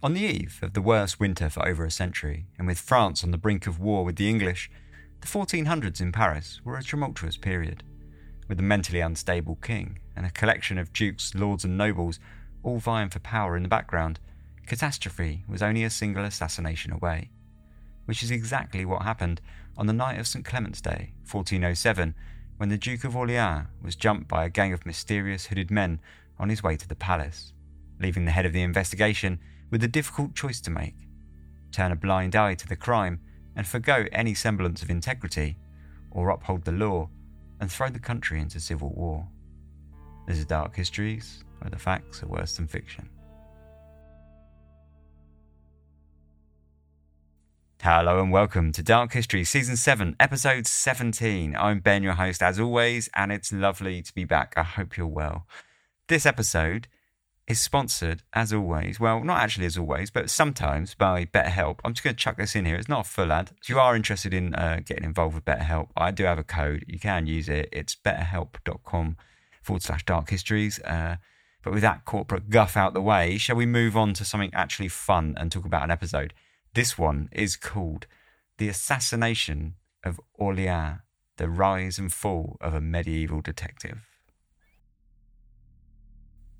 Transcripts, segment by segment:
On the eve of the worst winter for over a century, and with France on the brink of war with the English, the 1400s in Paris were a tumultuous period, with a mentally unstable king and a collection of dukes, lords, and nobles all vying for power in the background. Catastrophe was only a single assassination away, which is exactly what happened on the night of St. Clement's Day, 1407, when the Duke of Orleans was jumped by a gang of mysterious hooded men on his way to the palace, leaving the head of the investigation with a difficult choice to make turn a blind eye to the crime and forego any semblance of integrity, or uphold the law and throw the country into civil war. This is Dark Histories, where the facts are worse than fiction. Hello and welcome to Dark History Season 7, Episode 17. I'm Ben, your host, as always, and it's lovely to be back. I hope you're well. This episode is sponsored, as always, well, not actually as always, but sometimes by BetterHelp. I'm just going to chuck this in here. It's not a full ad. If you are interested in uh, getting involved with BetterHelp, I do have a code. You can use it. It's betterhelp.com forward slash dark histories. Uh, but with that corporate guff out the way, shall we move on to something actually fun and talk about an episode? This one is called The Assassination of Orleans The Rise and Fall of a Medieval Detective.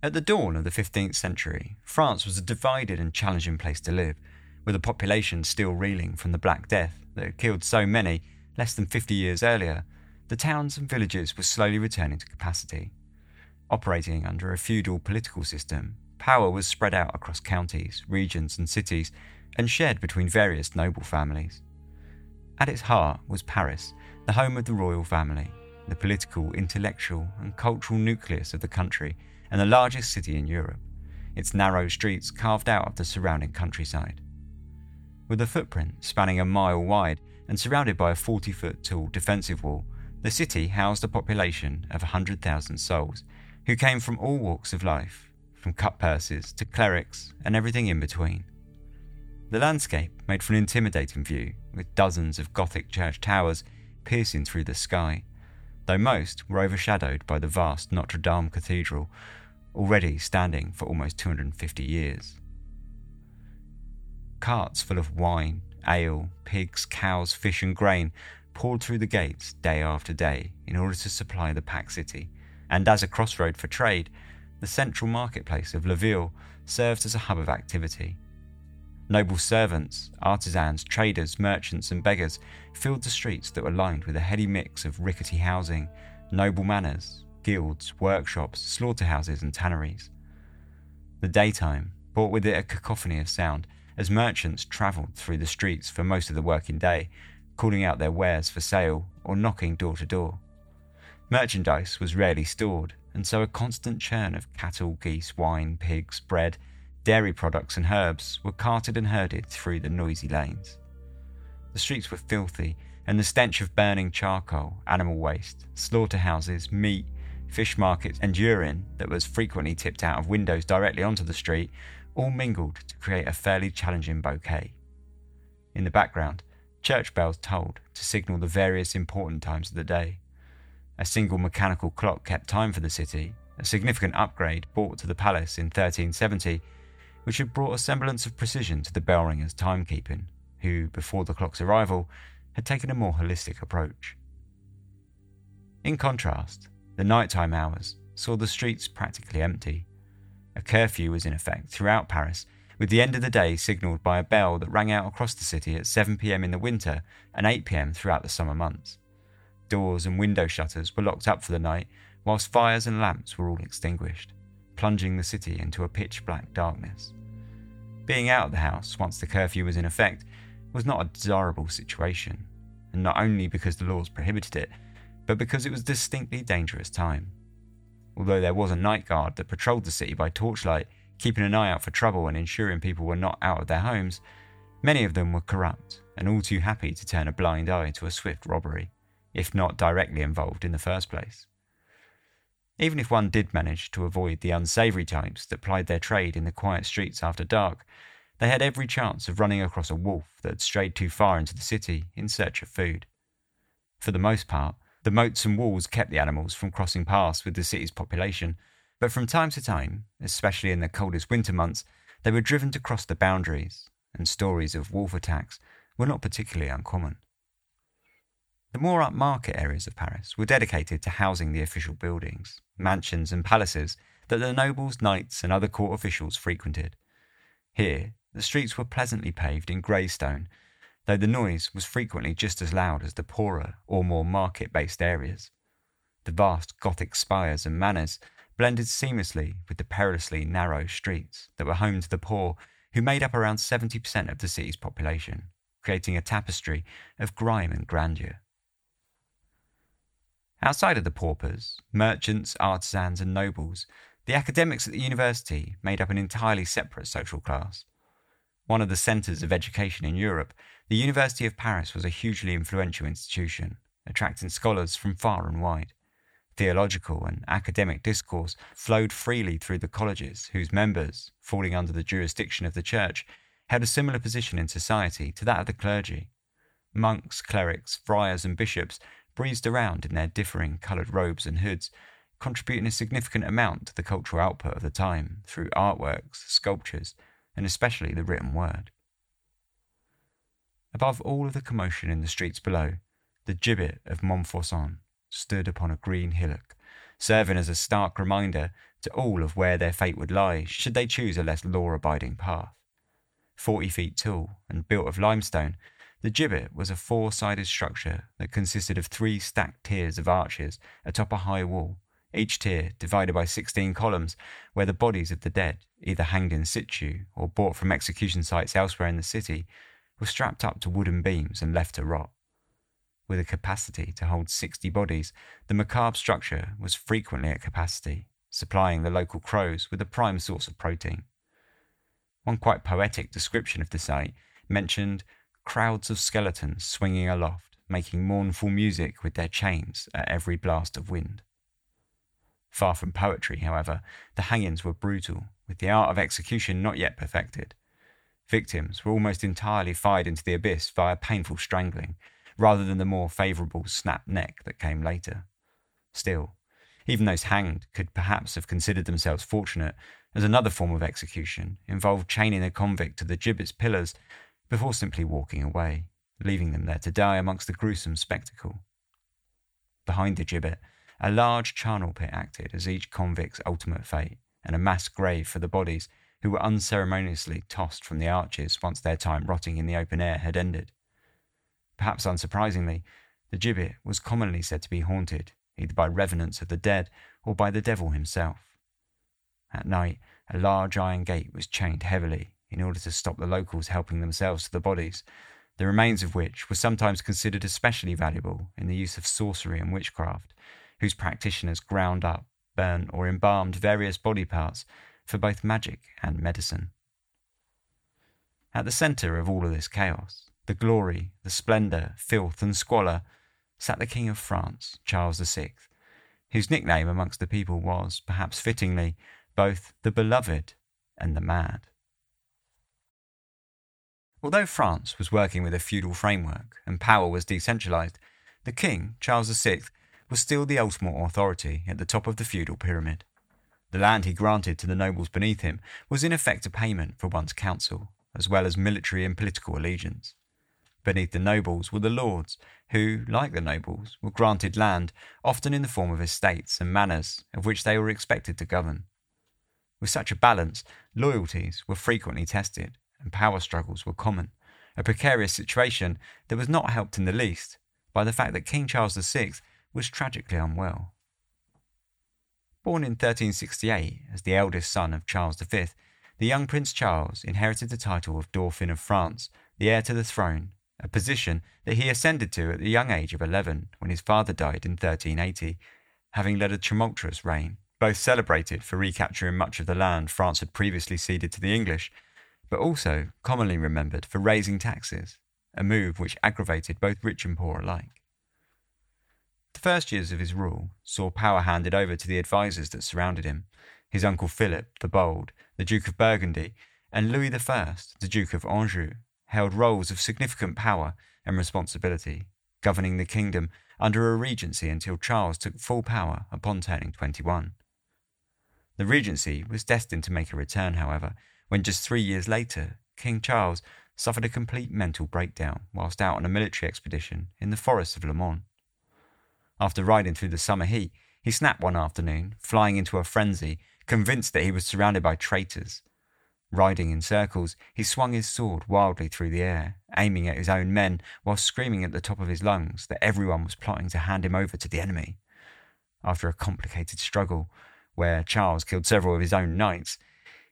At the dawn of the 15th century, France was a divided and challenging place to live, with a population still reeling from the Black Death that had killed so many less than 50 years earlier. The towns and villages were slowly returning to capacity. Operating under a feudal political system, power was spread out across counties, regions, and cities, and shared between various noble families. At its heart was Paris, the home of the royal family, the political, intellectual, and cultural nucleus of the country and the largest city in Europe, its narrow streets carved out of the surrounding countryside. With a footprint spanning a mile wide and surrounded by a 40 foot tall defensive wall, the city housed a population of 100,000 souls who came from all walks of life, from cut purses to clerics and everything in between. The landscape made for an intimidating view, with dozens of Gothic church towers piercing through the sky, though most were overshadowed by the vast Notre Dame Cathedral, already standing for almost 250 years. Carts full of wine, ale, pigs, cows, fish, and grain poured through the gates day after day in order to supply the packed city, and as a crossroad for trade, the central marketplace of La Ville served as a hub of activity. Noble servants, artisans, traders, merchants, and beggars filled the streets that were lined with a heady mix of rickety housing, noble manors, guilds, workshops, slaughterhouses, and tanneries. The daytime brought with it a cacophony of sound as merchants travelled through the streets for most of the working day, calling out their wares for sale or knocking door to door. Merchandise was rarely stored, and so a constant churn of cattle, geese, wine, pigs, bread, Dairy products and herbs were carted and herded through the noisy lanes. The streets were filthy, and the stench of burning charcoal, animal waste, slaughterhouses, meat, fish markets, and urine that was frequently tipped out of windows directly onto the street all mingled to create a fairly challenging bouquet. In the background, church bells tolled to signal the various important times of the day. A single mechanical clock kept time for the city, a significant upgrade brought to the palace in 1370 which had brought a semblance of precision to the bell ringer's timekeeping, who, before the clock's arrival, had taken a more holistic approach. In contrast, the nighttime hours saw the streets practically empty. A curfew was in effect throughout Paris, with the end of the day signalled by a bell that rang out across the city at 7 pm in the winter and 8 pm throughout the summer months. Doors and window shutters were locked up for the night, whilst fires and lamps were all extinguished, plunging the city into a pitch black darkness. Being out of the house once the curfew was in effect was not a desirable situation, and not only because the laws prohibited it, but because it was a distinctly dangerous time. Although there was a night guard that patrolled the city by torchlight, keeping an eye out for trouble and ensuring people were not out of their homes, many of them were corrupt and all too happy to turn a blind eye to a swift robbery, if not directly involved in the first place. Even if one did manage to avoid the unsavoury types that plied their trade in the quiet streets after dark, they had every chance of running across a wolf that had strayed too far into the city in search of food. For the most part, the moats and walls kept the animals from crossing paths with the city's population, but from time to time, especially in the coldest winter months, they were driven to cross the boundaries, and stories of wolf attacks were not particularly uncommon. The more upmarket areas of Paris were dedicated to housing the official buildings, mansions, and palaces that the nobles, knights, and other court officials frequented. Here, the streets were pleasantly paved in grey stone, though the noise was frequently just as loud as the poorer or more market based areas. The vast Gothic spires and manors blended seamlessly with the perilously narrow streets that were home to the poor, who made up around 70% of the city's population, creating a tapestry of grime and grandeur. Outside of the paupers, merchants, artisans, and nobles, the academics at the university made up an entirely separate social class. One of the centres of education in Europe, the University of Paris was a hugely influential institution, attracting scholars from far and wide. Theological and academic discourse flowed freely through the colleges, whose members, falling under the jurisdiction of the Church, held a similar position in society to that of the clergy. Monks, clerics, friars, and bishops breezed around in their differing coloured robes and hoods, contributing a significant amount to the cultural output of the time through artworks, sculptures, and especially the written word. Above all of the commotion in the streets below, the gibbet of Montfaucon stood upon a green hillock, serving as a stark reminder to all of where their fate would lie should they choose a less law abiding path. Forty feet tall and built of limestone, the gibbet was a four sided structure that consisted of three stacked tiers of arches atop a high wall, each tier divided by 16 columns where the bodies of the dead, either hanged in situ or brought from execution sites elsewhere in the city, were strapped up to wooden beams and left to rot. With a capacity to hold 60 bodies, the macabre structure was frequently at capacity, supplying the local crows with a prime source of protein. One quite poetic description of the site mentioned crowds of skeletons swinging aloft, making mournful music with their chains at every blast of wind. Far from poetry, however, the hangings were brutal, with the art of execution not yet perfected. Victims were almost entirely fired into the abyss via painful strangling, rather than the more favourable snap neck that came later. Still, even those hanged could perhaps have considered themselves fortunate, as another form of execution involved chaining a convict to the gibbet's pillars before simply walking away, leaving them there to die amongst the gruesome spectacle. Behind the gibbet, a large charnel pit acted as each convict's ultimate fate, and a mass grave for the bodies who were unceremoniously tossed from the arches once their time rotting in the open air had ended. Perhaps unsurprisingly, the gibbet was commonly said to be haunted either by revenants of the dead or by the devil himself. At night, a large iron gate was chained heavily in order to stop the locals helping themselves to the bodies, the remains of which were sometimes considered especially valuable in the use of sorcery and witchcraft, whose practitioners ground up, burnt, or embalmed various body parts for both magic and medicine. At the centre of all of this chaos, the glory, the splendour, filth, and squalor, sat the King of France, Charles VI, whose nickname amongst the people was, perhaps fittingly, both the beloved and the mad. Although France was working with a feudal framework and power was decentralised, the king, Charles VI, was still the ultimate authority at the top of the feudal pyramid. The land he granted to the nobles beneath him was in effect a payment for one's council, as well as military and political allegiance. Beneath the nobles were the lords, who, like the nobles, were granted land, often in the form of estates and manors, of which they were expected to govern. With such a balance, loyalties were frequently tested, and power struggles were common, a precarious situation that was not helped in the least by the fact that King Charles VI was tragically unwell. Born in 1368 as the eldest son of Charles V, the young Prince Charles inherited the title of Dauphin of France, the heir to the throne, a position that he ascended to at the young age of 11 when his father died in 1380, having led a tumultuous reign, both celebrated for recapturing much of the land France had previously ceded to the English but also commonly remembered for raising taxes, a move which aggravated both rich and poor alike. The first years of his rule saw power handed over to the advisers that surrounded him his uncle Philip the Bold, the Duke of Burgundy, and Louis I, the Duke of Anjou, held roles of significant power and responsibility, governing the kingdom under a regency until Charles took full power upon turning 21. The regency was destined to make a return, however, when just three years later, King Charles suffered a complete mental breakdown whilst out on a military expedition in the forests of Le Mans. After riding through the summer heat, he snapped one afternoon, flying into a frenzy, convinced that he was surrounded by traitors. Riding in circles, he swung his sword wildly through the air, aiming at his own men while screaming at the top of his lungs that everyone was plotting to hand him over to the enemy. After a complicated struggle, where Charles killed several of his own knights,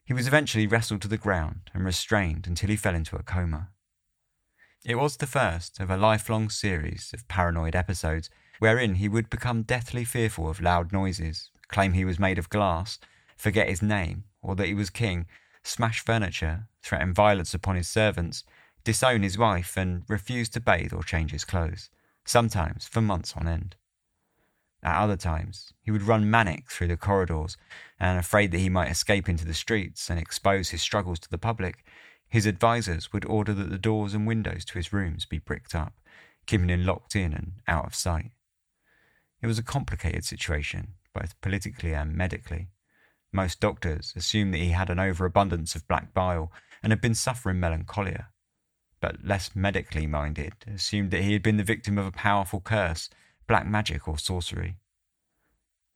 he was eventually wrestled to the ground and restrained until he fell into a coma. It was the first of a lifelong series of paranoid episodes wherein he would become deathly fearful of loud noises, claim he was made of glass, forget his name or that he was king, smash furniture, threaten violence upon his servants, disown his wife, and refuse to bathe or change his clothes, sometimes for months on end. At other times, he would run manic through the corridors, and afraid that he might escape into the streets and expose his struggles to the public, his advisers would order that the doors and windows to his rooms be bricked up, keeping him locked in and out of sight. It was a complicated situation, both politically and medically. Most doctors assumed that he had an overabundance of black bile and had been suffering melancholia, but less medically minded assumed that he had been the victim of a powerful curse, black magic, or sorcery.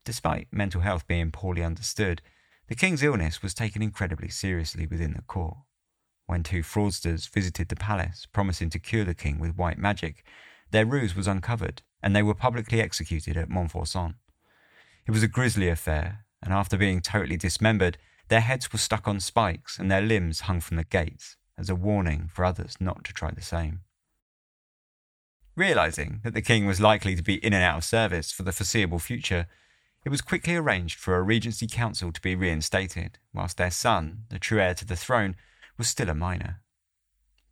Despite mental health being poorly understood, the king's illness was taken incredibly seriously within the court. When two fraudsters visited the palace promising to cure the king with white magic, their ruse was uncovered and they were publicly executed at Montfaucon. It was a grisly affair, and after being totally dismembered, their heads were stuck on spikes and their limbs hung from the gates as a warning for others not to try the same. Realizing that the king was likely to be in and out of service for the foreseeable future, it was quickly arranged for a regency council to be reinstated, whilst their son, the true heir to the throne, was still a minor.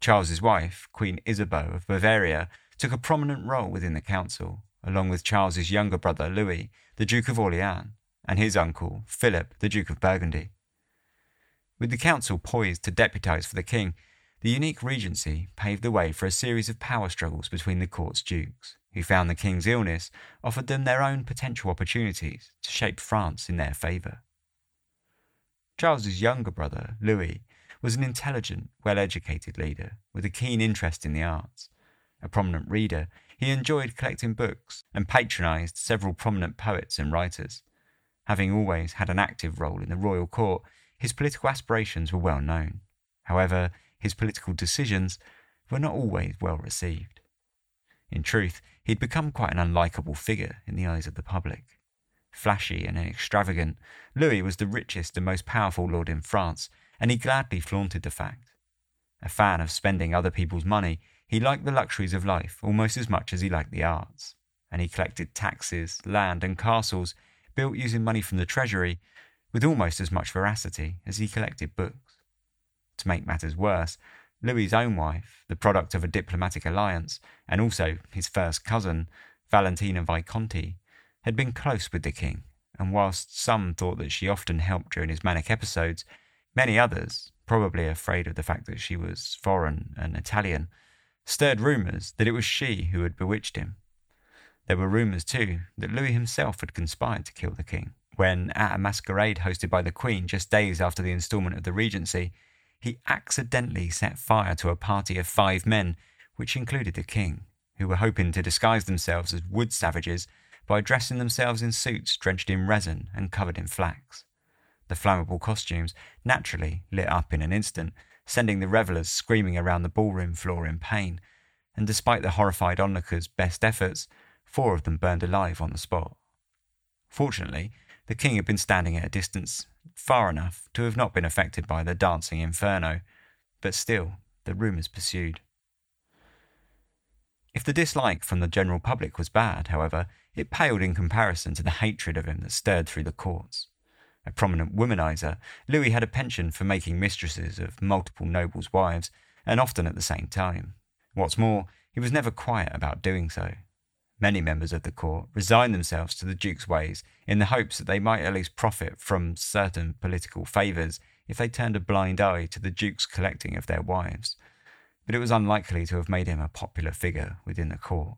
Charles's wife, Queen Isabeau of Bavaria, took a prominent role within the council, along with Charles's younger brother Louis, the Duke of Orleans, and his uncle Philip, the Duke of Burgundy. With the council poised to deputise for the king, the unique regency paved the way for a series of power struggles between the court's dukes, who found the king's illness offered them their own potential opportunities to shape France in their favour. Charles's younger brother, Louis, was an intelligent, well educated leader with a keen interest in the arts. A prominent reader, he enjoyed collecting books and patronised several prominent poets and writers. Having always had an active role in the royal court, his political aspirations were well known. However, his political decisions were not always well received. In truth, he had become quite an unlikable figure in the eyes of the public. Flashy and extravagant, Louis was the richest and most powerful lord in France, and he gladly flaunted the fact. A fan of spending other people's money, he liked the luxuries of life almost as much as he liked the arts, and he collected taxes, land, and castles built using money from the treasury with almost as much veracity as he collected books. To make matters worse, Louis's own wife, the product of a diplomatic alliance, and also his first cousin, Valentina Visconti, had been close with the king, and whilst some thought that she often helped during his manic episodes, many others, probably afraid of the fact that she was foreign and Italian, stirred rumours that it was she who had bewitched him. There were rumours, too, that Louis himself had conspired to kill the king, when, at a masquerade hosted by the Queen just days after the instalment of the Regency, he accidentally set fire to a party of five men, which included the king, who were hoping to disguise themselves as wood savages by dressing themselves in suits drenched in resin and covered in flax. The flammable costumes naturally lit up in an instant, sending the revellers screaming around the ballroom floor in pain, and despite the horrified onlookers' best efforts, four of them burned alive on the spot. Fortunately, the king had been standing at a distance far enough to have not been affected by the dancing inferno, but still, the rumours pursued. If the dislike from the general public was bad, however, it paled in comparison to the hatred of him that stirred through the courts a prominent womanizer, Louis had a penchant for making mistresses of multiple nobles' wives, and often at the same time. What's more, he was never quiet about doing so. Many members of the court resigned themselves to the Duke's ways in the hopes that they might at least profit from certain political favours if they turned a blind eye to the Duke's collecting of their wives, but it was unlikely to have made him a popular figure within the court.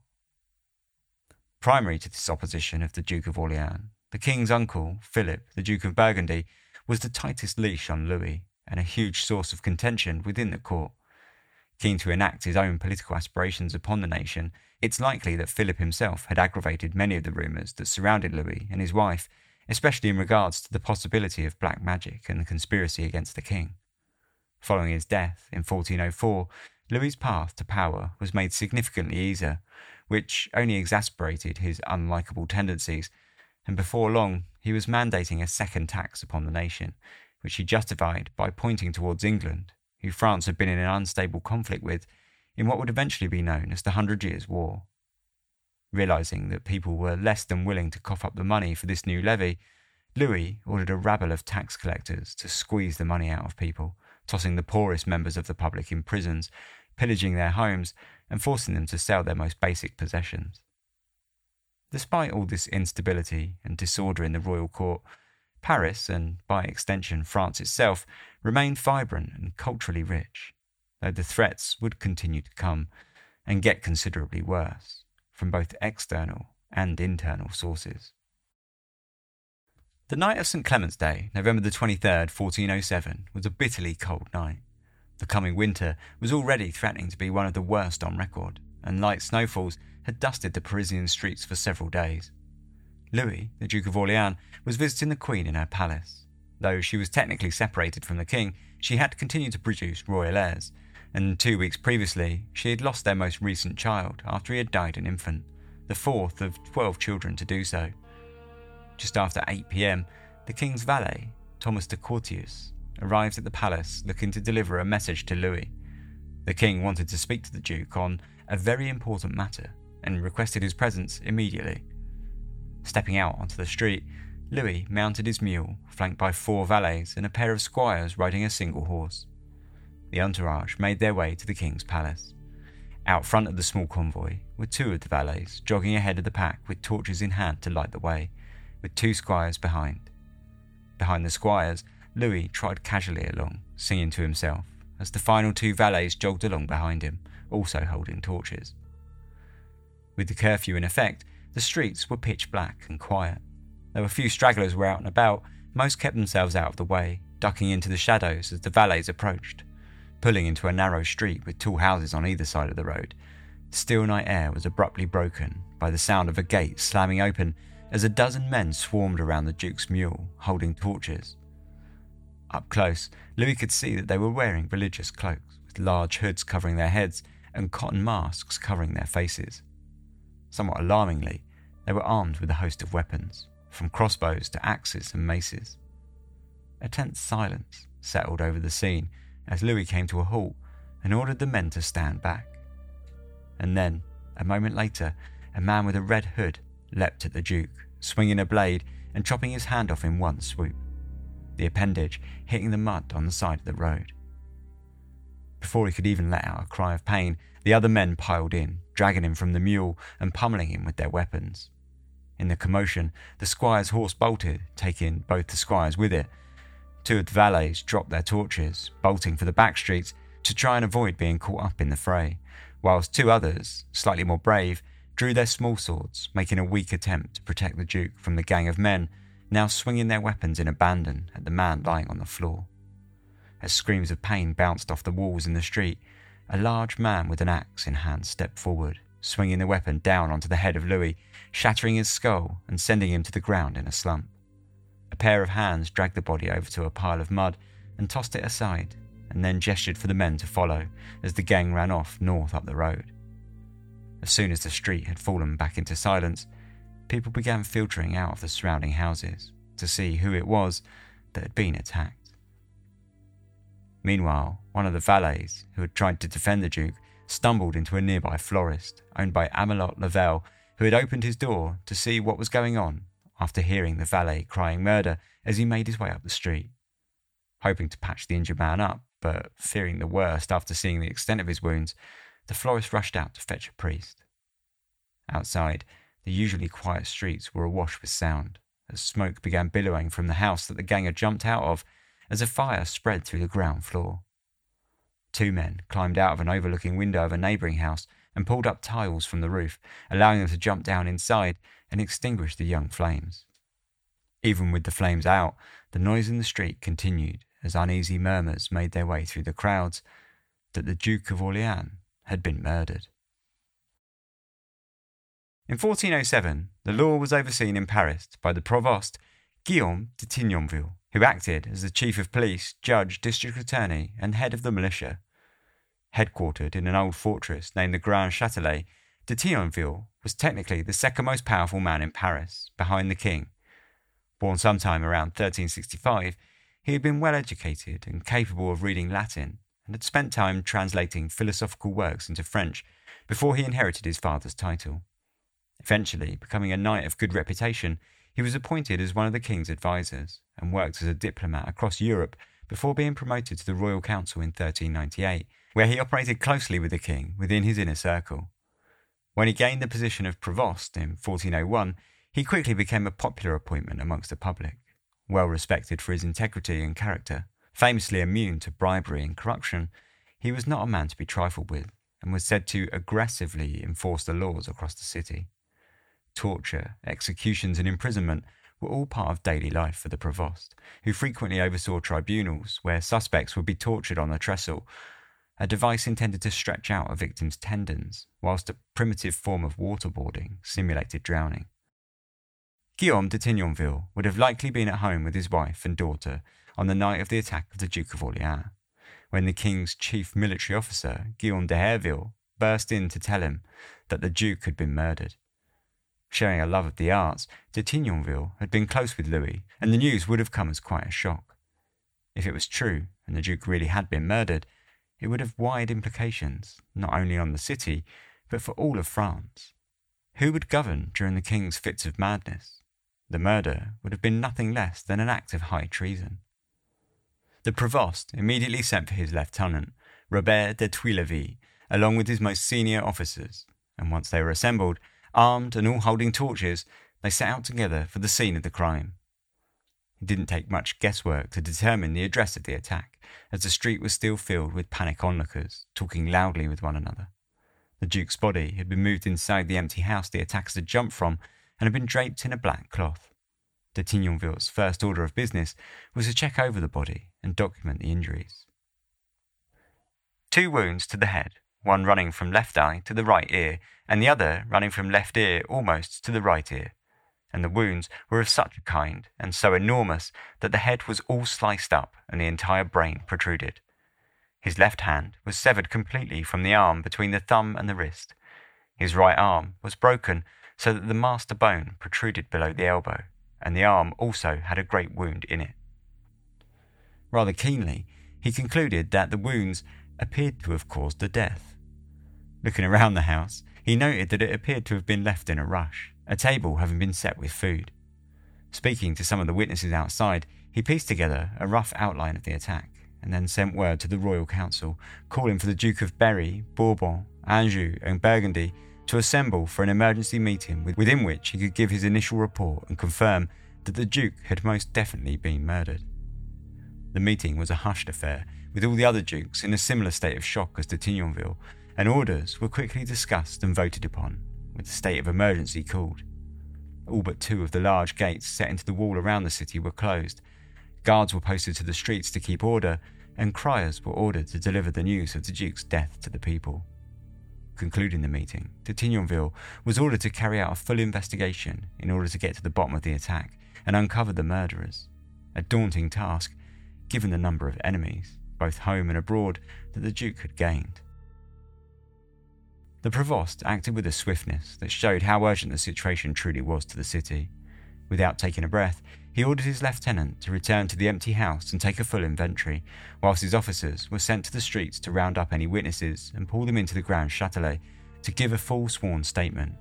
Primary to this opposition of the Duke of Orleans the king's uncle, Philip, the Duke of Burgundy, was the tightest leash on Louis, and a huge source of contention within the court. Keen to enact his own political aspirations upon the nation, it's likely that Philip himself had aggravated many of the rumours that surrounded Louis and his wife, especially in regards to the possibility of black magic and the conspiracy against the king. Following his death in 1404, Louis's path to power was made significantly easier, which only exasperated his unlikable tendencies, and before long he was mandating a second tax upon the nation, which he justified by pointing towards England, who France had been in an unstable conflict with in what would eventually be known as the Hundred Years' War. Realizing that people were less than willing to cough up the money for this new levy, Louis ordered a rabble of tax collectors to squeeze the money out of people, tossing the poorest members of the public in prisons, pillaging their homes, and forcing them to sell their most basic possessions. Despite all this instability and disorder in the royal court, Paris, and by extension France itself, remained vibrant and culturally rich, though the threats would continue to come and get considerably worse from both external and internal sources. The night of St. Clement's Day, November the 23rd, 1407, was a bitterly cold night. The coming winter was already threatening to be one of the worst on record, and light snowfalls had dusted the Parisian streets for several days. Louis, the Duke of Orleans, was visiting the Queen in her palace. Though she was technically separated from the King, she had continued to produce royal heirs, and two weeks previously she had lost their most recent child after he had died an infant, the fourth of twelve children to do so. Just after 8 pm, the king's valet, Thomas de Courteheuse, arrived at the palace looking to deliver a message to Louis. The king wanted to speak to the duke on a very important matter and requested his presence immediately. Stepping out onto the street, Louis mounted his mule, flanked by four valets and a pair of squires riding a single horse. The entourage made their way to the king's palace. Out front of the small convoy were two of the valets jogging ahead of the pack with torches in hand to light the way with two squires behind. Behind the squires, Louis trotted casually along, singing to himself, as the final two valets jogged along behind him, also holding torches. With the curfew in effect, the streets were pitch black and quiet. Though a few stragglers were out and about, most kept themselves out of the way, ducking into the shadows as the valets approached. Pulling into a narrow street with tall houses on either side of the road, the still night air was abruptly broken by the sound of a gate slamming open as a dozen men swarmed around the Duke's mule, holding torches. Up close, Louis could see that they were wearing religious cloaks, with large hoods covering their heads and cotton masks covering their faces. Somewhat alarmingly, they were armed with a host of weapons, from crossbows to axes and maces. A tense silence settled over the scene as Louis came to a halt and ordered the men to stand back. And then, a moment later, a man with a red hood leapt at the Duke, swinging a blade and chopping his hand off in one swoop, the appendage hitting the mud on the side of the road. Before he could even let out a cry of pain, the other men piled in, dragging him from the mule and pummeling him with their weapons. In the commotion, the squire's horse bolted, taking both the squires with it. Two of the valets dropped their torches, bolting for the back streets to try and avoid being caught up in the fray, whilst two others, slightly more brave, drew their small swords, making a weak attempt to protect the Duke from the gang of men, now swinging their weapons in abandon at the man lying on the floor. As screams of pain bounced off the walls in the street, a large man with an axe in hand stepped forward, swinging the weapon down onto the head of Louis, shattering his skull and sending him to the ground in a slump. A pair of hands dragged the body over to a pile of mud and tossed it aside, and then gestured for the men to follow as the gang ran off north up the road. As soon as the street had fallen back into silence, people began filtering out of the surrounding houses to see who it was that had been attacked. Meanwhile, one of the valets who had tried to defend the Duke stumbled into a nearby florist owned by Amelot Lavelle, who had opened his door to see what was going on after hearing the valet crying murder as he made his way up the street. Hoping to patch the injured man up, but fearing the worst after seeing the extent of his wounds, the florist rushed out to fetch a priest. Outside, the usually quiet streets were awash with sound, as smoke began billowing from the house that the gang had jumped out of as a fire spread through the ground floor. Two men climbed out of an overlooking window of a neighbouring house and pulled up tiles from the roof, allowing them to jump down inside and extinguished the young flames. Even with the flames out, the noise in the street continued as uneasy murmurs made their way through the crowds, that the Duke of Orleans had been murdered. In 1407, the law was overseen in Paris by the provost Guillaume de Tignonville, who acted as the chief of police, judge, district attorney, and head of the militia. Headquartered in an old fortress named the Grand Châtelet, de Tignonville was technically the second most powerful man in Paris, behind the king. Born sometime around 1365, he had been well educated and capable of reading Latin, and had spent time translating philosophical works into French before he inherited his father's title. Eventually, becoming a knight of good reputation, he was appointed as one of the king's advisers and worked as a diplomat across Europe before being promoted to the Royal Council in 1398, where he operated closely with the king within his inner circle. When he gained the position of provost in 1401, he quickly became a popular appointment amongst the public, well respected for his integrity and character. Famously immune to bribery and corruption, he was not a man to be trifled with and was said to aggressively enforce the laws across the city. Torture, executions, and imprisonment were all part of daily life for the provost, who frequently oversaw tribunals where suspects would be tortured on a trestle, a device intended to stretch out a victim's tendons, whilst a primitive form of waterboarding simulated drowning. Guillaume de Tignonville would have likely been at home with his wife and daughter on the night of the attack of the Duke of Orleans, when the king's chief military officer, Guillaume de Herville, burst in to tell him that the Duke had been murdered. Sharing a love of the arts, de Tignonville had been close with Louis, and the news would have come as quite a shock. If it was true, and the Duke really had been murdered, it would have wide implications, not only on the city, but for all of France. Who would govern during the king's fits of madness? The murder would have been nothing less than an act of high treason. The provost immediately sent for his lieutenant, Robert de Tuileville, along with his most senior officers, and once they were assembled, armed and all holding torches, they set out together for the scene of the crime. It didn't take much guesswork to determine the address of the attack, as the street was still filled with panic onlookers, talking loudly with one another. The Duke's body had been moved inside the empty house the attackers had jumped from and had been draped in a black cloth. De Tignonville's first order of business was to check over the body and document the injuries. Two wounds to the head, one running from left eye to the right ear, and the other running from left ear almost to the right ear. And the wounds were of such a kind and so enormous that the head was all sliced up and the entire brain protruded. His left hand was severed completely from the arm between the thumb and the wrist. His right arm was broken so that the master bone protruded below the elbow, and the arm also had a great wound in it. Rather keenly, he concluded that the wounds appeared to have caused the death. Looking around the house, he noted that it appeared to have been left in a rush, a table having been set with food. Speaking to some of the witnesses outside, he pieced together a rough outline of the attack and then sent word to the royal council, calling for the Duke of Berry, Bourbon, Anjou, and Burgundy to assemble for an emergency meeting within which he could give his initial report and confirm that the Duke had most definitely been murdered. The meeting was a hushed affair, with all the other dukes in a similar state of shock as de Tignonville, and orders were quickly discussed and voted upon, with the state of emergency called. All but two of the large gates set into the wall around the city were closed. Guards were posted to the streets to keep order, and criers were ordered to deliver the news of the Duke's death to the people. Concluding the meeting, de Tignonville was ordered to carry out a full investigation in order to get to the bottom of the attack and uncover the murderers. A daunting task, given the number of enemies, both home and abroad, that the Duke had gained. The Provost acted with a swiftness that showed how urgent the situation truly was to the city. Without taking a breath, he ordered his lieutenant to return to the empty house and take a full inventory, whilst his officers were sent to the streets to round up any witnesses and pull them into the Grand Châtelet to give a full sworn statement.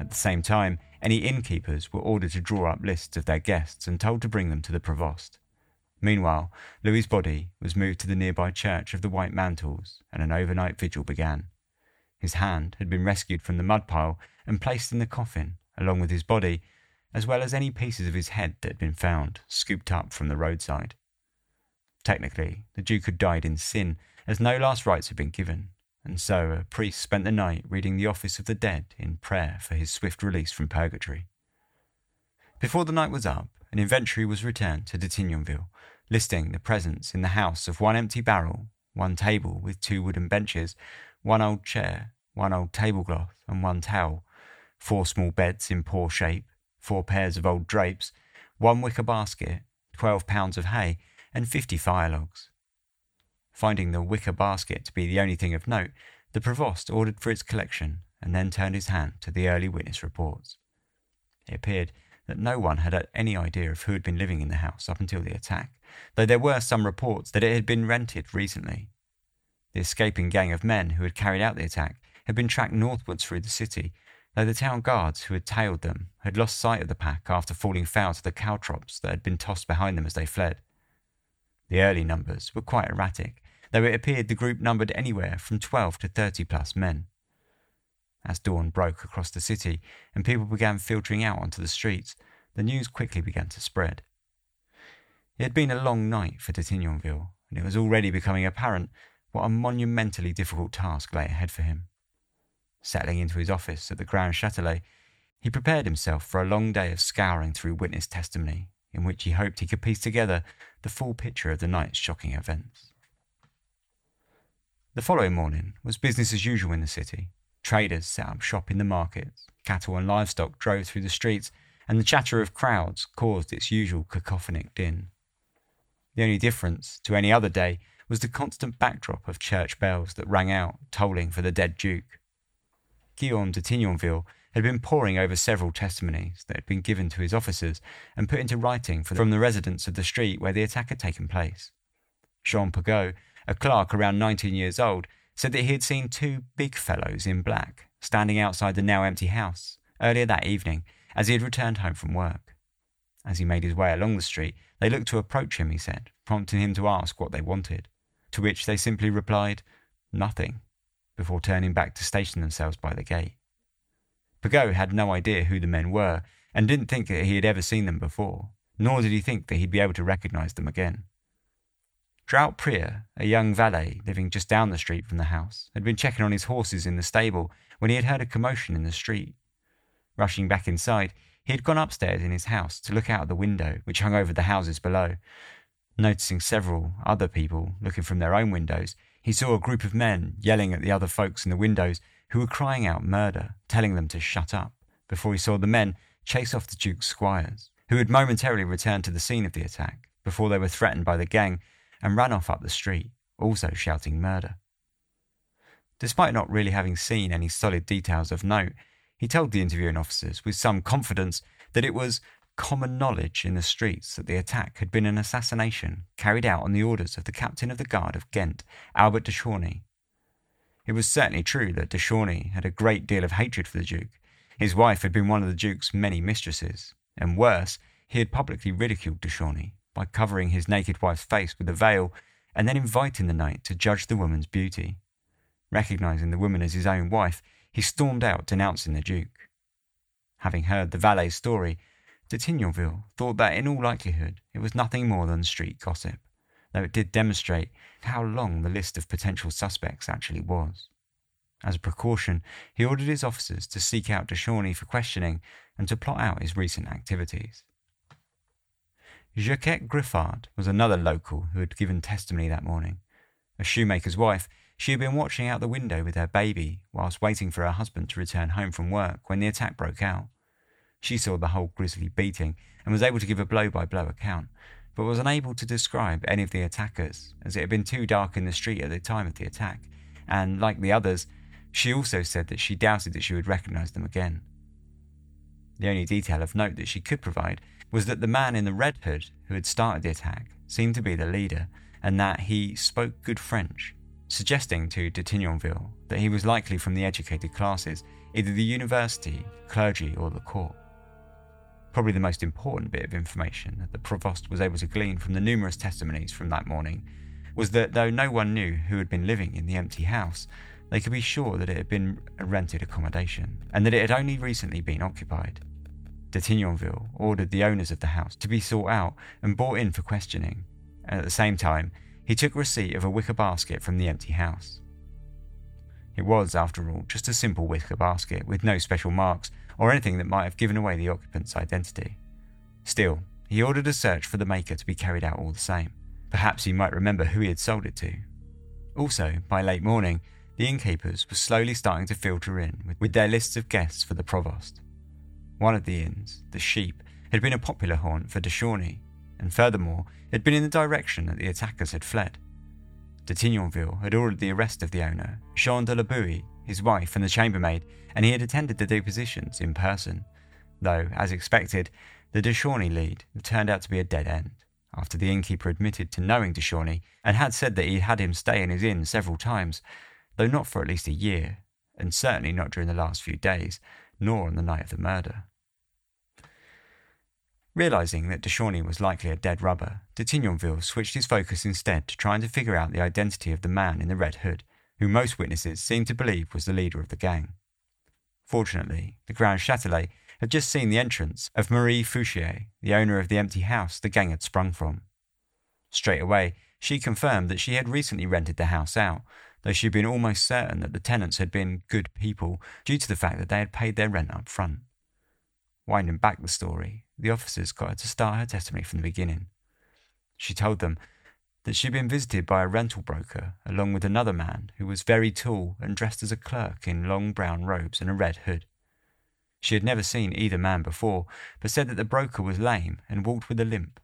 At the same time, any innkeepers were ordered to draw up lists of their guests and told to bring them to the Provost. Meanwhile, Louis's body was moved to the nearby church of the White Mantles, and an overnight vigil began. His hand had been rescued from the mud pile and placed in the coffin, along with his body, as well as any pieces of his head that had been found, scooped up from the roadside. Technically, the Duke had died in sin, as no last rites had been given, and so a priest spent the night reading the Office of the Dead in prayer for his swift release from purgatory. Before the night was up, an inventory was returned to de Tignonville, listing the presence in the house of one empty barrel, one table with two wooden benches, one old chair, one old tablecloth, and one towel, four small beds in poor shape, four pairs of old drapes, one wicker basket, twelve pounds of hay, and fifty firelogs. Finding the wicker basket to be the only thing of note, the Provost ordered for its collection and then turned his hand to the early witness reports. It appeared that no one had had any idea of who had been living in the house up until the attack, though there were some reports that it had been rented recently. The escaping gang of men who had carried out the attack had been tracked northwards through the city, though the town guards who had tailed them had lost sight of the pack after falling foul to the caltrops that had been tossed behind them as they fled. The early numbers were quite erratic, though it appeared the group numbered anywhere from 12 to 30 plus men. As dawn broke across the city and people began filtering out onto the streets, the news quickly began to spread. It had been a long night for de Tignonville, and it was already becoming apparent what a monumentally difficult task lay ahead for him. Settling into his office at the Grand Châtelet, he prepared himself for a long day of scouring through witness testimony, in which he hoped he could piece together the full picture of the night's shocking events. The following morning was business as usual in the city, Traders set up shop in the markets, cattle and livestock drove through the streets, and the chatter of crowds caused its usual cacophonic din. The only difference to any other day was the constant backdrop of church bells that rang out, tolling for the dead Duke. Guillaume de Tignonville had been poring over several testimonies that had been given to his officers and put into writing from the residents of the street where the attack had taken place. Jean Pagot, a clerk around 19 years old, said that he had seen two big fellows in black standing outside the now empty house earlier that evening as he had returned home from work. As he made his way along the street, they looked to approach him, he said, prompting him to ask what they wanted, to which they simply replied, Nothing, before turning back to station themselves by the gate. Pagot had no idea who the men were and didn't think that he had ever seen them before, nor did he think that he'd be able to recognize them again. Drouet Prieur, a young valet living just down the street from the house, had been checking on his horses in the stable when he had heard a commotion in the street. Rushing back inside, he had gone upstairs in his house to look out of the window which hung over the houses below. Noticing several other people looking from their own windows, he saw a group of men yelling at the other folks in the windows who were crying out murder, telling them to shut up, before he saw the men chase off the Duke's squires, who had momentarily returned to the scene of the attack before they were threatened by the gang and ran off up the street, also shouting murder. Despite not really having seen any solid details of note, he told the interviewing officers with some confidence that it was common knowledge in the streets that the attack had been an assassination carried out on the orders of the captain of the guard of Ghent, Albert de Chauny. It was certainly true that de Chauny had a great deal of hatred for the Duke. His wife had been one of the Duke's many mistresses, and worse, he had publicly ridiculed de Chauny by covering his naked wife's face with a veil and then inviting the knight to judge the woman's beauty. Recognizing the woman as his own wife, he stormed out denouncing the Duke. Having heard the valet's story, de Tignonville thought that in all likelihood it was nothing more than street gossip, though it did demonstrate how long the list of potential suspects actually was. As a precaution, he ordered his officers to seek out de for questioning and to plot out his recent activities. Jacquette Griffard was another local who had given testimony that morning. A shoemaker's wife, she had been watching out the window with her baby whilst waiting for her husband to return home from work when the attack broke out. She saw the whole grisly beating and was able to give a blow by blow account, but was unable to describe any of the attackers as it had been too dark in the street at the time of the attack, and, like the others, she also said that she doubted that she would recognize them again. The only detail of note that she could provide was that the man in the red hood who had started the attack seemed to be the leader and that he spoke good French, suggesting to de Tignonville that he was likely from the educated classes, either the university, clergy, or the court. Probably the most important bit of information that the provost was able to glean from the numerous testimonies from that morning was that though no one knew who had been living in the empty house, they could be sure that it had been a rented accommodation and that it had only recently been occupied de Tignonville ordered the owners of the house to be sought out and brought in for questioning, and at the same time, he took receipt of a wicker basket from the empty house. It was, after all, just a simple wicker basket with no special marks or anything that might have given away the occupant's identity. Still, he ordered a search for the maker to be carried out all the same. Perhaps he might remember who he had sold it to. Also, by late morning, the innkeepers were slowly starting to filter in with their lists of guests for the provost. One of the inns, the Sheep, had been a popular haunt for de Chauny, and furthermore, had been in the direction that the attackers had fled. De Tignonville had ordered the arrest of the owner, Jean de la Bouille, his wife, and the chambermaid, and he had attended the depositions in person, though, as expected, the de Chauny lead turned out to be a dead end, after the innkeeper admitted to knowing de Chauny and had said that he had him stay in his inn several times, though not for at least a year, and certainly not during the last few days, nor on the night of the murder. Realizing that de Chauny was likely a dead rubber, de Tignonville switched his focus instead to trying to figure out the identity of the man in the red hood, who most witnesses seemed to believe was the leader of the gang. Fortunately, the Grand Châtelet had just seen the entrance of Marie Fouchier, the owner of the empty house the gang had sprung from. Straight away, she confirmed that she had recently rented the house out, though she had been almost certain that the tenants had been good people due to the fact that they had paid their rent up front. Winding back the story, the officers got her to start her testimony from the beginning. She told them that she had been visited by a rental broker along with another man who was very tall and dressed as a clerk in long brown robes and a red hood. She had never seen either man before, but said that the broker was lame and walked with a limp.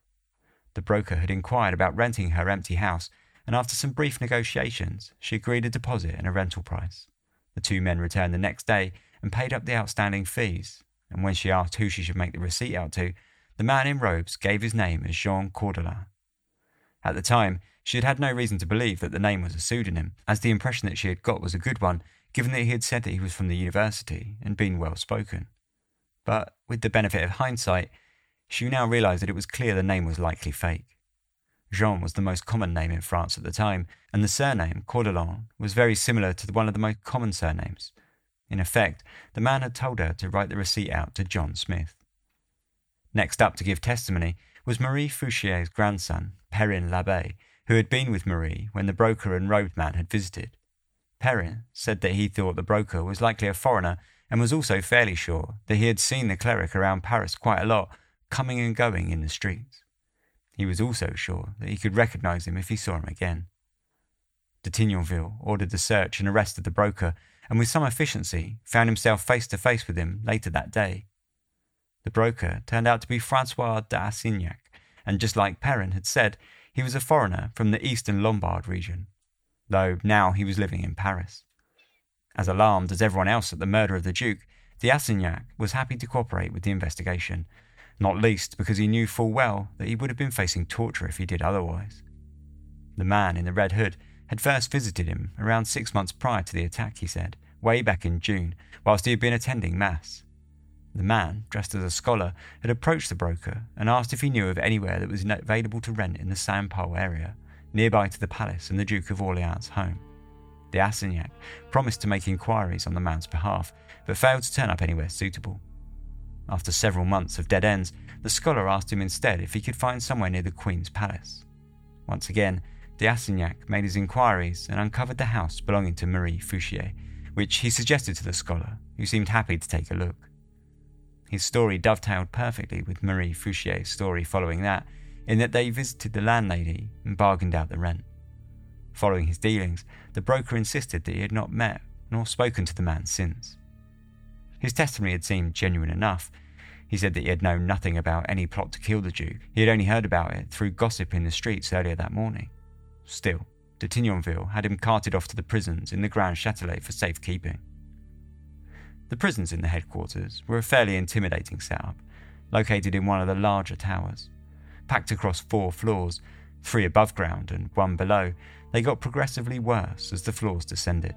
The broker had inquired about renting her empty house, and after some brief negotiations, she agreed a deposit and a rental price. The two men returned the next day and paid up the outstanding fees, and when she asked who she should make the receipt out to, the man in robes gave his name as Jean Cordelin. At the time, she had had no reason to believe that the name was a pseudonym, as the impression that she had got was a good one, given that he had said that he was from the university and been well spoken. But with the benefit of hindsight, she now realized that it was clear the name was likely fake. Jean was the most common name in France at the time, and the surname, Cordelin, was very similar to one of the most common surnames, in effect, the man had told her to write the receipt out to John Smith. Next up to give testimony was Marie Fouchier's grandson, Perrin Labbé, who had been with Marie when the broker and roadman had visited. Perrin said that he thought the broker was likely a foreigner and was also fairly sure that he had seen the cleric around Paris quite a lot, coming and going in the streets. He was also sure that he could recognize him if he saw him again. De Tignonville ordered the search and arrest of the broker and with some efficiency found himself face to face with him later that day. The broker turned out to be Francois d'Assignac, and just like Perrin had said, he was a foreigner from the eastern Lombard region, though now he was living in Paris. As alarmed as everyone else at the murder of the Duke, d'Assignac was happy to cooperate with the investigation, not least because he knew full well that he would have been facing torture if he did otherwise. The man in the red hood had first visited him around six months prior to the attack, he said, way back in June, whilst he had been attending Mass. The man, dressed as a scholar, had approached the broker and asked if he knew of anywhere that was available to rent in the Saint Paul area, nearby to the palace and the Duke of Orleans' home. D'Assignac promised to make inquiries on the man's behalf, but failed to turn up anywhere suitable. After several months of dead ends, the scholar asked him instead if he could find somewhere near the Queen's palace. Once again, D'Assignac made his inquiries and uncovered the house belonging to Marie Fouchier, which he suggested to the scholar, who seemed happy to take a look. His story dovetailed perfectly with Marie Fouchier's story following that, in that they visited the landlady and bargained out the rent. Following his dealings, the broker insisted that he had not met nor spoken to the man since. His testimony had seemed genuine enough. He said that he had known nothing about any plot to kill the Duke. He had only heard about it through gossip in the streets earlier that morning. Still, de Tignonville had him carted off to the prisons in the Grand Châtelet for safekeeping. The prisons in the headquarters were a fairly intimidating setup, located in one of the larger towers. Packed across four floors, three above ground and one below, they got progressively worse as the floors descended.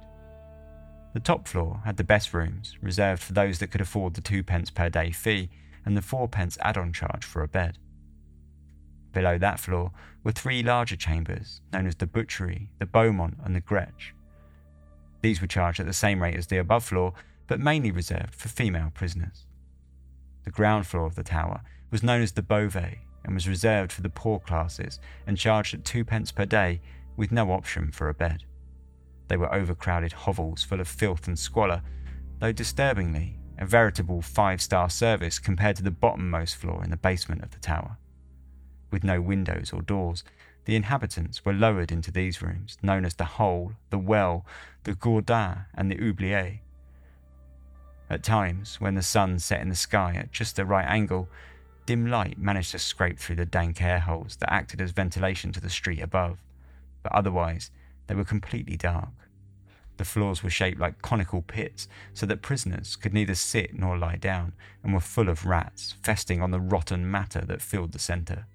The top floor had the best rooms, reserved for those that could afford the two pence per day fee and the four pence add on charge for a bed. Below that floor were three larger chambers, known as the Butchery, the Beaumont, and the Griesche. These were charged at the same rate as the above floor, but mainly reserved for female prisoners. The ground floor of the tower was known as the Beauvais and was reserved for the poor classes and charged at twopence per day with no option for a bed. They were overcrowded hovels full of filth and squalor, though disturbingly, a veritable five star service compared to the bottommost floor in the basement of the tower with no windows or doors. the inhabitants were lowered into these rooms, known as the Hole, the Well, the Gourdin, and the Oubliette. At times, when the sun set in the sky at just the right angle, dim light managed to scrape through the dank air holes that acted as ventilation to the street above, but otherwise they were completely dark. The floors were shaped like conical pits so that prisoners could neither sit nor lie down and were full of rats festing on the rotten matter that filled the centre.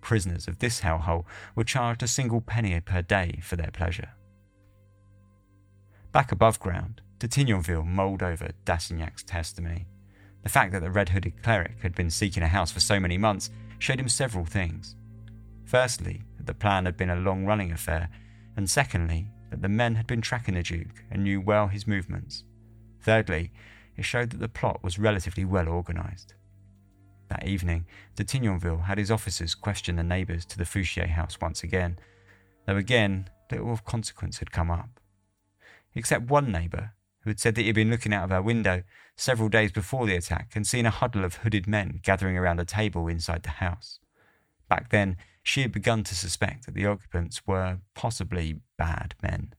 Prisoners of this hellhole were charged a single penny per day for their pleasure. Back above ground, Tignonville mulled over d'Assignac's testimony. The fact that the red hooded cleric had been seeking a house for so many months showed him several things. Firstly, that the plan had been a long running affair, and secondly, that the men had been tracking the Duke and knew well his movements. Thirdly, it showed that the plot was relatively well organised. That evening, de Tignonville had his officers question the neighbours to the Fouchier house once again, though again little of consequence had come up. Except one neighbour, who had said that he had been looking out of her window several days before the attack and seen a huddle of hooded men gathering around a table inside the house. Back then, she had begun to suspect that the occupants were possibly bad men.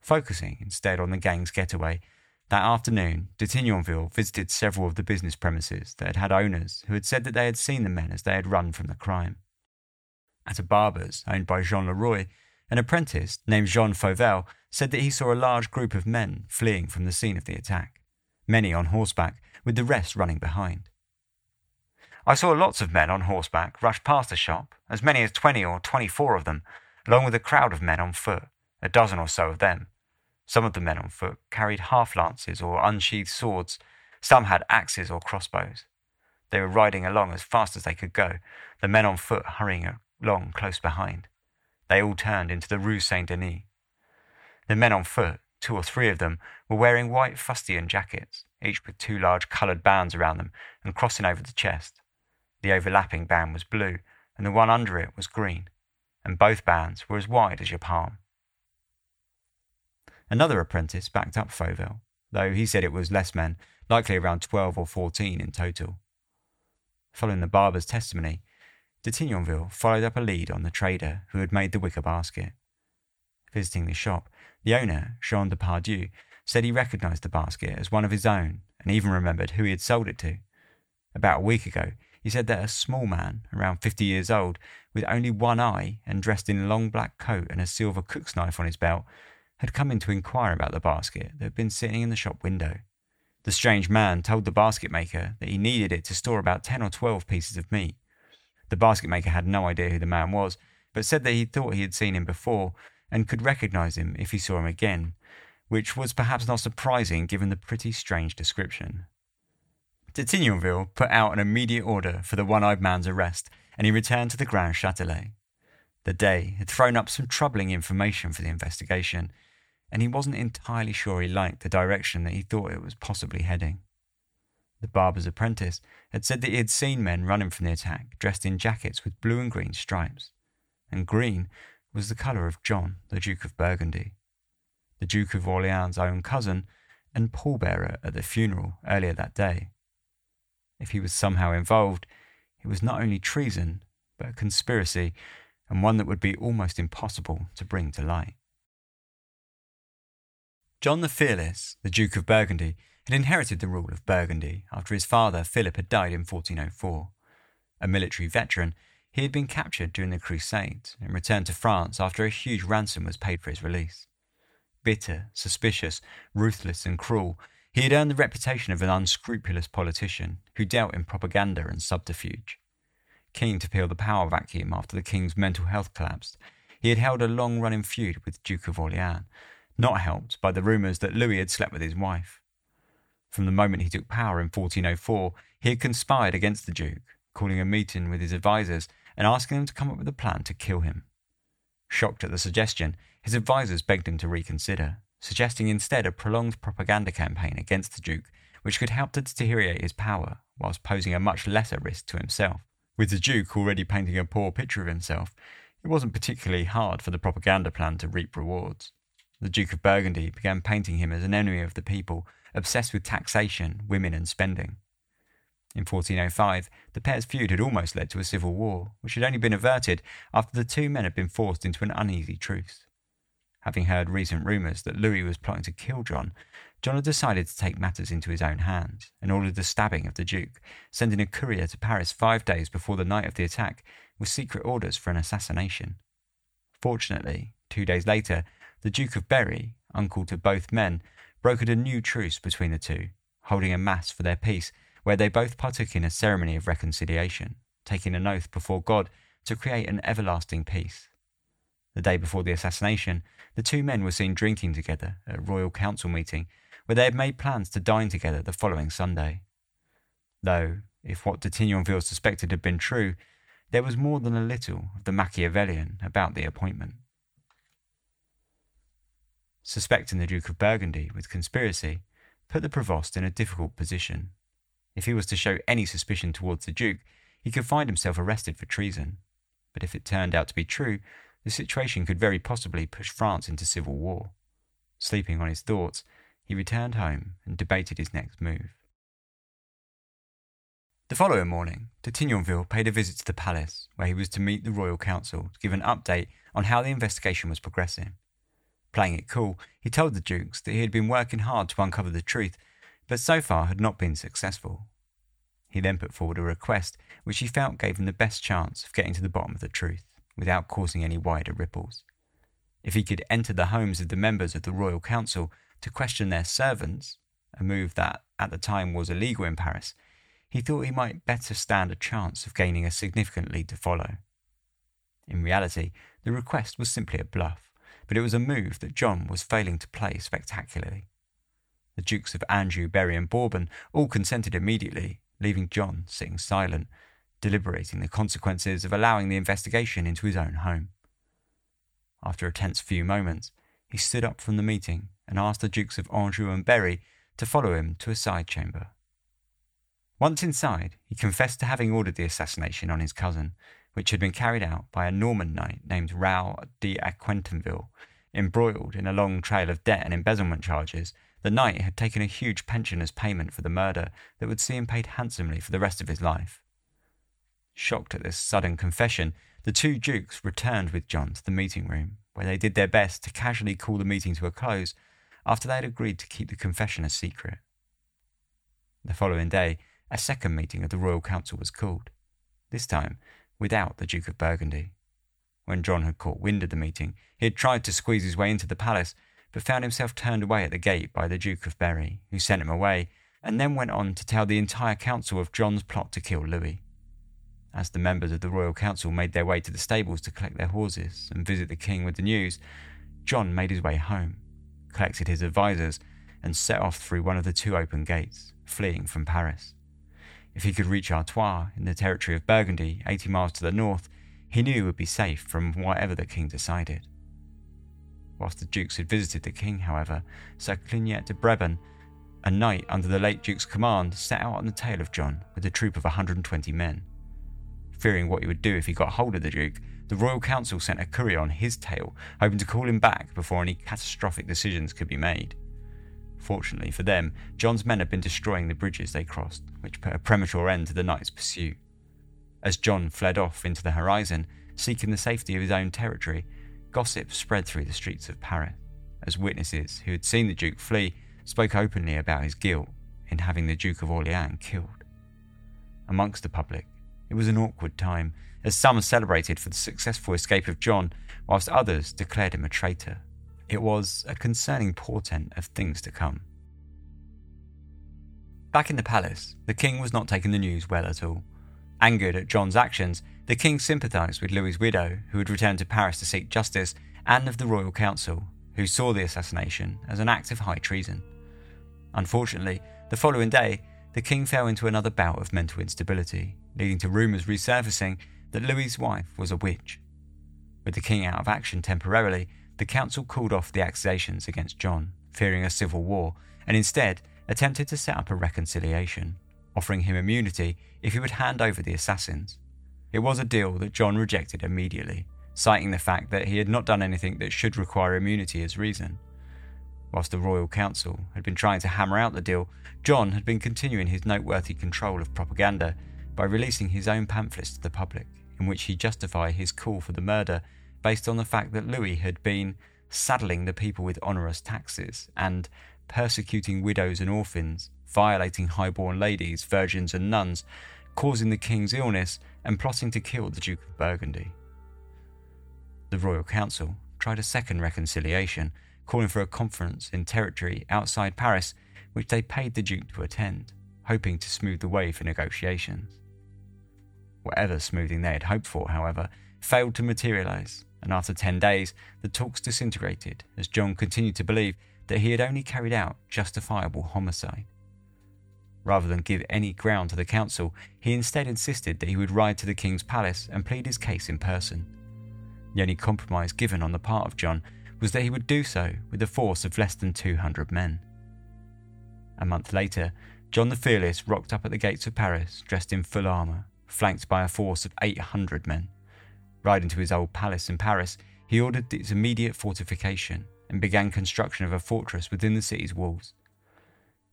Focusing instead on the gang's getaway, that afternoon, de Tignonville visited several of the business premises that had had owners who had said that they had seen the men as they had run from the crime. At a barber's owned by Jean Leroy, an apprentice named Jean Fauvel said that he saw a large group of men fleeing from the scene of the attack, many on horseback, with the rest running behind. I saw lots of men on horseback rush past the shop, as many as twenty or twenty four of them, along with a crowd of men on foot, a dozen or so of them. Some of the men on foot carried half lances or unsheathed swords, some had axes or crossbows. They were riding along as fast as they could go, the men on foot hurrying along close behind. They all turned into the Rue Saint Denis. The men on foot, two or three of them, were wearing white fustian jackets, each with two large coloured bands around them and crossing over the chest. The overlapping band was blue, and the one under it was green, and both bands were as wide as your palm. Another apprentice backed up Fauvel, though he said it was less men, likely around 12 or 14 in total. Following the barber's testimony, de Tignonville followed up a lead on the trader who had made the wicker basket. Visiting the shop, the owner, Jean Depardieu, said he recognized the basket as one of his own and even remembered who he had sold it to. About a week ago, he said that a small man, around 50 years old, with only one eye and dressed in a long black coat and a silver cook's knife on his belt, had come in to inquire about the basket that had been sitting in the shop window. The strange man told the basket maker that he needed it to store about 10 or 12 pieces of meat. The basket maker had no idea who the man was, but said that he thought he had seen him before and could recognize him if he saw him again, which was perhaps not surprising given the pretty strange description. De put out an immediate order for the one eyed man's arrest, and he returned to the Grand Châtelet. The day had thrown up some troubling information for the investigation, and he wasn't entirely sure he liked the direction that he thought it was possibly heading. The barber's apprentice had said that he had seen men running from the attack dressed in jackets with blue and green stripes, and green was the colour of John, the Duke of Burgundy, the Duke of Orleans' own cousin and pallbearer at the funeral earlier that day. If he was somehow involved, it was not only treason, but a conspiracy, and one that would be almost impossible to bring to light. John the Fearless, the Duke of Burgundy, had inherited the rule of Burgundy after his father Philip had died in 1404. A military veteran, he had been captured during the Crusades and returned to France after a huge ransom was paid for his release. Bitter, suspicious, ruthless, and cruel, he had earned the reputation of an unscrupulous politician who dealt in propaganda and subterfuge. Keen to peel the power vacuum after the king's mental health collapsed, he had held a long running feud with Duke of Orleans, not helped by the rumours that Louis had slept with his wife. From the moment he took power in 1404, he had conspired against the Duke, calling a meeting with his advisers and asking them to come up with a plan to kill him. Shocked at the suggestion, his advisers begged him to reconsider, suggesting instead a prolonged propaganda campaign against the Duke, which could help to deteriorate his power whilst posing a much lesser risk to himself. With the Duke already painting a poor picture of himself, it wasn't particularly hard for the propaganda plan to reap rewards. The Duke of Burgundy began painting him as an enemy of the people, obsessed with taxation, women, and spending. In 1405, the pair's feud had almost led to a civil war, which had only been averted after the two men had been forced into an uneasy truce. Having heard recent rumours that Louis was plotting to kill John, John had decided to take matters into his own hands and ordered the stabbing of the Duke, sending a courier to Paris five days before the night of the attack with secret orders for an assassination. Fortunately, two days later, the Duke of Berry, uncle to both men, brokered a new truce between the two, holding a mass for their peace where they both partook in a ceremony of reconciliation, taking an oath before God to create an everlasting peace. The day before the assassination, the two men were seen drinking together at a royal council meeting where they had made plans to dine together the following Sunday. Though, if what de Tignonville suspected had been true, there was more than a little of the Machiavellian about the appointment. Suspecting the Duke of Burgundy with conspiracy put the Provost in a difficult position. If he was to show any suspicion towards the Duke, he could find himself arrested for treason. But if it turned out to be true, the situation could very possibly push France into civil war. Sleeping on his thoughts, he returned home and debated his next move. The following morning, de Tignonville paid a visit to the palace, where he was to meet the royal council to give an update on how the investigation was progressing. Playing it cool, he told the dukes that he had been working hard to uncover the truth but so far had not been successful. He then put forward a request which he felt gave him the best chance of getting to the bottom of the truth without causing any wider ripples. If he could enter the homes of the members of the Royal Council to question their servants, a move that at the time was illegal in Paris, he thought he might better stand a chance of gaining a significant lead to follow. In reality, the request was simply a bluff, but it was a move that John was failing to play spectacularly. The Dukes of Anjou, Berry, and Bourbon all consented immediately, leaving John sitting silent, deliberating the consequences of allowing the investigation into his own home. After a tense few moments, he stood up from the meeting and asked the Dukes of Anjou and Berry to follow him to a side chamber. Once inside, he confessed to having ordered the assassination on his cousin, which had been carried out by a Norman knight named Raoul d'Anquetonville, embroiled in a long trail of debt and embezzlement charges the knight had taken a huge pension as payment for the murder that would see him paid handsomely for the rest of his life. Shocked at this sudden confession, the two dukes returned with John to the meeting room, where they did their best to casually call the meeting to a close after they had agreed to keep the confession a secret. The following day, a second meeting of the Royal Council was called, this time without the Duke of Burgundy. When John had caught wind of the meeting, he had tried to squeeze his way into the palace, but found himself turned away at the gate by the Duke of Berry, who sent him away, and then went on to tell the entire council of John's plot to kill Louis. As the members of the royal council made their way to the stables to collect their horses and visit the king with the news, John made his way home, collected his advisers, and set off through one of the two open gates, fleeing from Paris. If he could reach Artois, in the territory of Burgundy, 80 miles to the north, he knew he would be safe from whatever the king decided. Whilst the dukes had visited the king, however, Sir Clignet de Brabant, a knight under the late duke's command, set out on the tail of John with a troop of 120 men. Fearing what he would do if he got hold of the duke, the royal council sent a courier on his tail, hoping to call him back before any catastrophic decisions could be made. Fortunately for them, John's men had been destroying the bridges they crossed, which put a premature end to the knight's pursuit. As John fled off into the horizon, seeking the safety of his own territory, Gossip spread through the streets of Paris as witnesses who had seen the Duke flee spoke openly about his guilt in having the Duke of Orleans killed. Amongst the public, it was an awkward time, as some celebrated for the successful escape of John, whilst others declared him a traitor. It was a concerning portent of things to come. Back in the palace, the king was not taking the news well at all. Angered at John's actions, the king sympathised with Louis's widow, who had returned to Paris to seek justice, and of the royal council, who saw the assassination as an act of high treason. Unfortunately, the following day, the king fell into another bout of mental instability, leading to rumours resurfacing that Louis's wife was a witch. With the king out of action temporarily, the council called off the accusations against John, fearing a civil war, and instead attempted to set up a reconciliation, offering him immunity if he would hand over the assassins. It was a deal that John rejected immediately, citing the fact that he had not done anything that should require immunity as reason. Whilst the Royal Council had been trying to hammer out the deal, John had been continuing his noteworthy control of propaganda by releasing his own pamphlets to the public, in which he justified his call for the murder based on the fact that Louis had been saddling the people with onerous taxes and persecuting widows and orphans, violating highborn ladies, virgins, and nuns, causing the king's illness, and plotting to kill the Duke of Burgundy. The Royal Council tried a second reconciliation, calling for a conference in territory outside Paris, which they paid the Duke to attend, hoping to smooth the way for negotiations. Whatever smoothing they had hoped for, however, failed to materialise, and after 10 days, the talks disintegrated as John continued to believe that he had only carried out justifiable homicide. Rather than give any ground to the council, he instead insisted that he would ride to the king's palace and plead his case in person. The only compromise given on the part of John was that he would do so with a force of less than 200 men. A month later, John the Fearless rocked up at the gates of Paris dressed in full armour, flanked by a force of 800 men. Riding to his old palace in Paris, he ordered its immediate fortification and began construction of a fortress within the city's walls.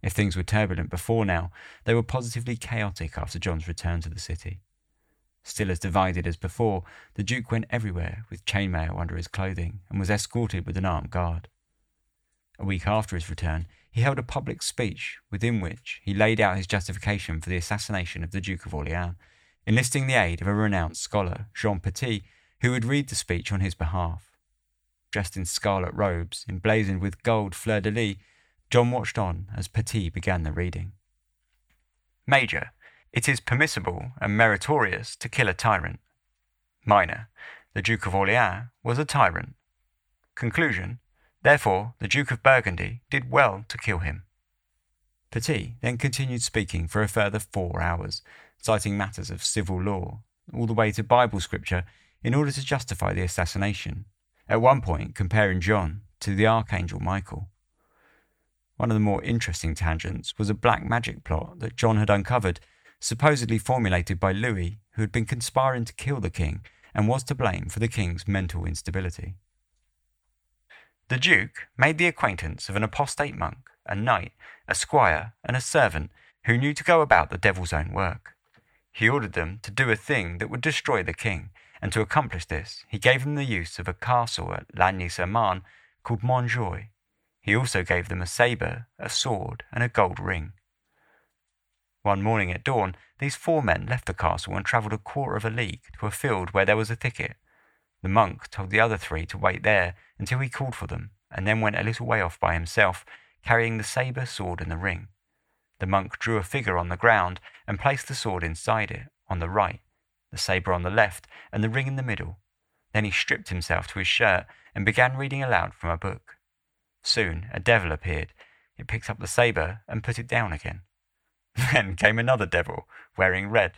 If things were turbulent before now, they were positively chaotic after John's return to the city. Still as divided as before, the Duke went everywhere with chainmail under his clothing and was escorted with an armed guard. A week after his return, he held a public speech within which he laid out his justification for the assassination of the Duke of Orleans enlisting the aid of a renowned scholar, Jean Petit, who would read the speech on his behalf. Dressed in scarlet robes, emblazoned with gold fleur de lis, John watched on as Petit began the reading. Major, it is permissible and meritorious to kill a tyrant. Minor, the Duke of Orleans was a tyrant. Conclusion, therefore, the Duke of Burgundy did well to kill him. Petit then continued speaking for a further four hours, citing matters of civil law, all the way to Bible scripture, in order to justify the assassination, at one point comparing John to the Archangel Michael. One of the more interesting tangents was a black magic plot that John had uncovered, supposedly formulated by Louis, who had been conspiring to kill the king and was to blame for the king's mental instability. The Duke made the acquaintance of an apostate monk, a knight, a squire, and a servant who knew to go about the devil's own work. He ordered them to do a thing that would destroy the king, and to accomplish this, he gave them the use of a castle at Lagny sur Marne called Montjoy. He also gave them a sabre, a sword, and a gold ring. One morning at dawn, these four men left the castle and travelled a quarter of a league to a field where there was a thicket. The monk told the other three to wait there until he called for them, and then went a little way off by himself, carrying the sabre, sword, and the ring. The monk drew a figure on the ground and placed the sword inside it, on the right, the sabre on the left, and the ring in the middle. Then he stripped himself to his shirt and began reading aloud from a book. Soon a devil appeared. It picked up the sabre and put it down again. Then came another devil, wearing red.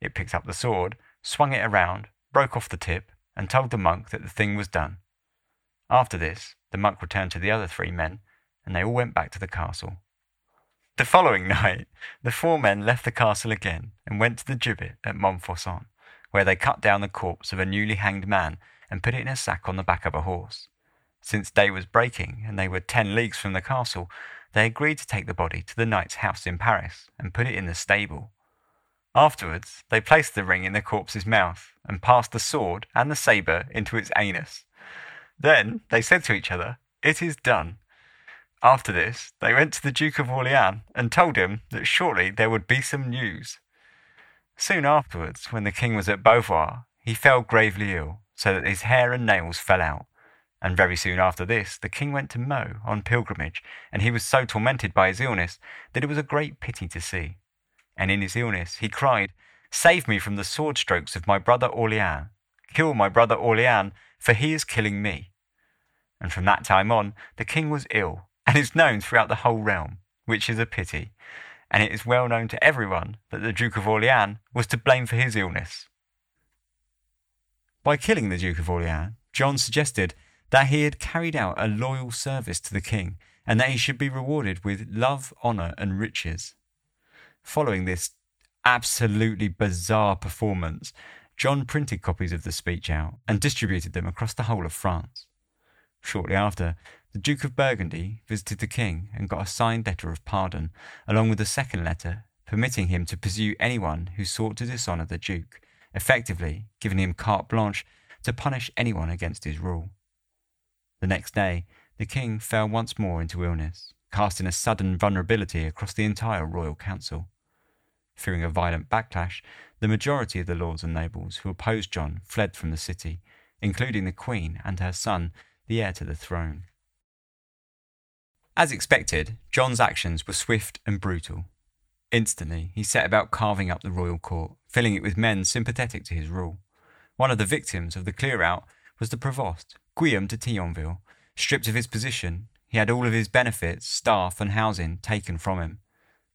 It picked up the sword, swung it around, broke off the tip, and told the monk that the thing was done. After this, the monk returned to the other three men, and they all went back to the castle. The following night, the four men left the castle again and went to the gibbet at Montfaucon, where they cut down the corpse of a newly hanged man and put it in a sack on the back of a horse. Since day was breaking and they were ten leagues from the castle, they agreed to take the body to the knight's house in Paris and put it in the stable. Afterwards, they placed the ring in the corpse's mouth and passed the sword and the sabre into its anus. Then they said to each other, It is done. After this, they went to the Duke of Orleans and told him that shortly there would be some news. Soon afterwards, when the king was at Beauvoir, he fell gravely ill, so that his hair and nails fell out. And very soon after this, the king went to Meaux on pilgrimage, and he was so tormented by his illness that it was a great pity to see. And in his illness he cried, Save me from the sword strokes of my brother Orleans. Kill my brother Orleans, for he is killing me. And from that time on, the king was ill and is known throughout the whole realm, which is a pity, and it is well known to everyone that the Duke of Orleans was to blame for his illness. By killing the Duke of Orleans, John suggested that he had carried out a loyal service to the king and that he should be rewarded with love, honour, and riches. Following this absolutely bizarre performance, John printed copies of the speech out and distributed them across the whole of France. Shortly after, the Duke of Burgundy visited the king and got a signed letter of pardon, along with a second letter permitting him to pursue anyone who sought to dishonour the Duke, effectively giving him carte blanche to punish anyone against his rule. The next day, the king fell once more into illness, casting a sudden vulnerability across the entire royal council. Fearing a violent backlash, the majority of the lords and nobles who opposed John fled from the city, including the queen and her son, the heir to the throne. As expected, John's actions were swift and brutal. Instantly, he set about carving up the royal court, filling it with men sympathetic to his rule. One of the victims of the clear out was the provost, Guillaume de Tignonville. Stripped of his position, he had all of his benefits, staff, and housing taken from him.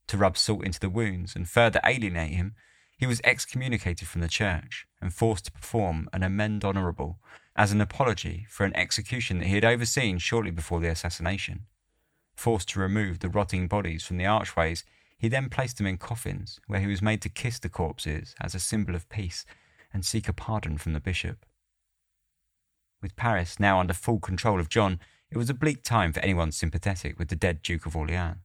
To rub salt into the wounds and further alienate him, he was excommunicated from the church and forced to perform an amende honorable as an apology for an execution that he had overseen shortly before the assassination. Forced to remove the rotting bodies from the archways, he then placed them in coffins, where he was made to kiss the corpses as a symbol of peace and seek a pardon from the bishop. With Paris now under full control of John, it was a bleak time for anyone sympathetic with the dead Duke of Orleans.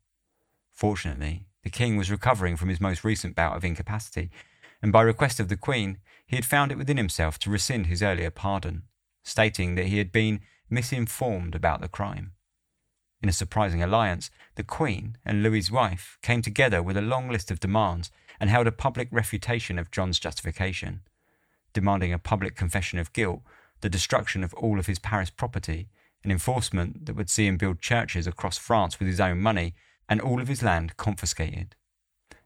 Fortunately, the king was recovering from his most recent bout of incapacity, and by request of the queen, he had found it within himself to rescind his earlier pardon, stating that he had been misinformed about the crime. In a surprising alliance, the Queen and Louis's wife came together with a long list of demands and held a public refutation of John's justification, demanding a public confession of guilt, the destruction of all of his Paris property, an enforcement that would see him build churches across France with his own money, and all of his land confiscated.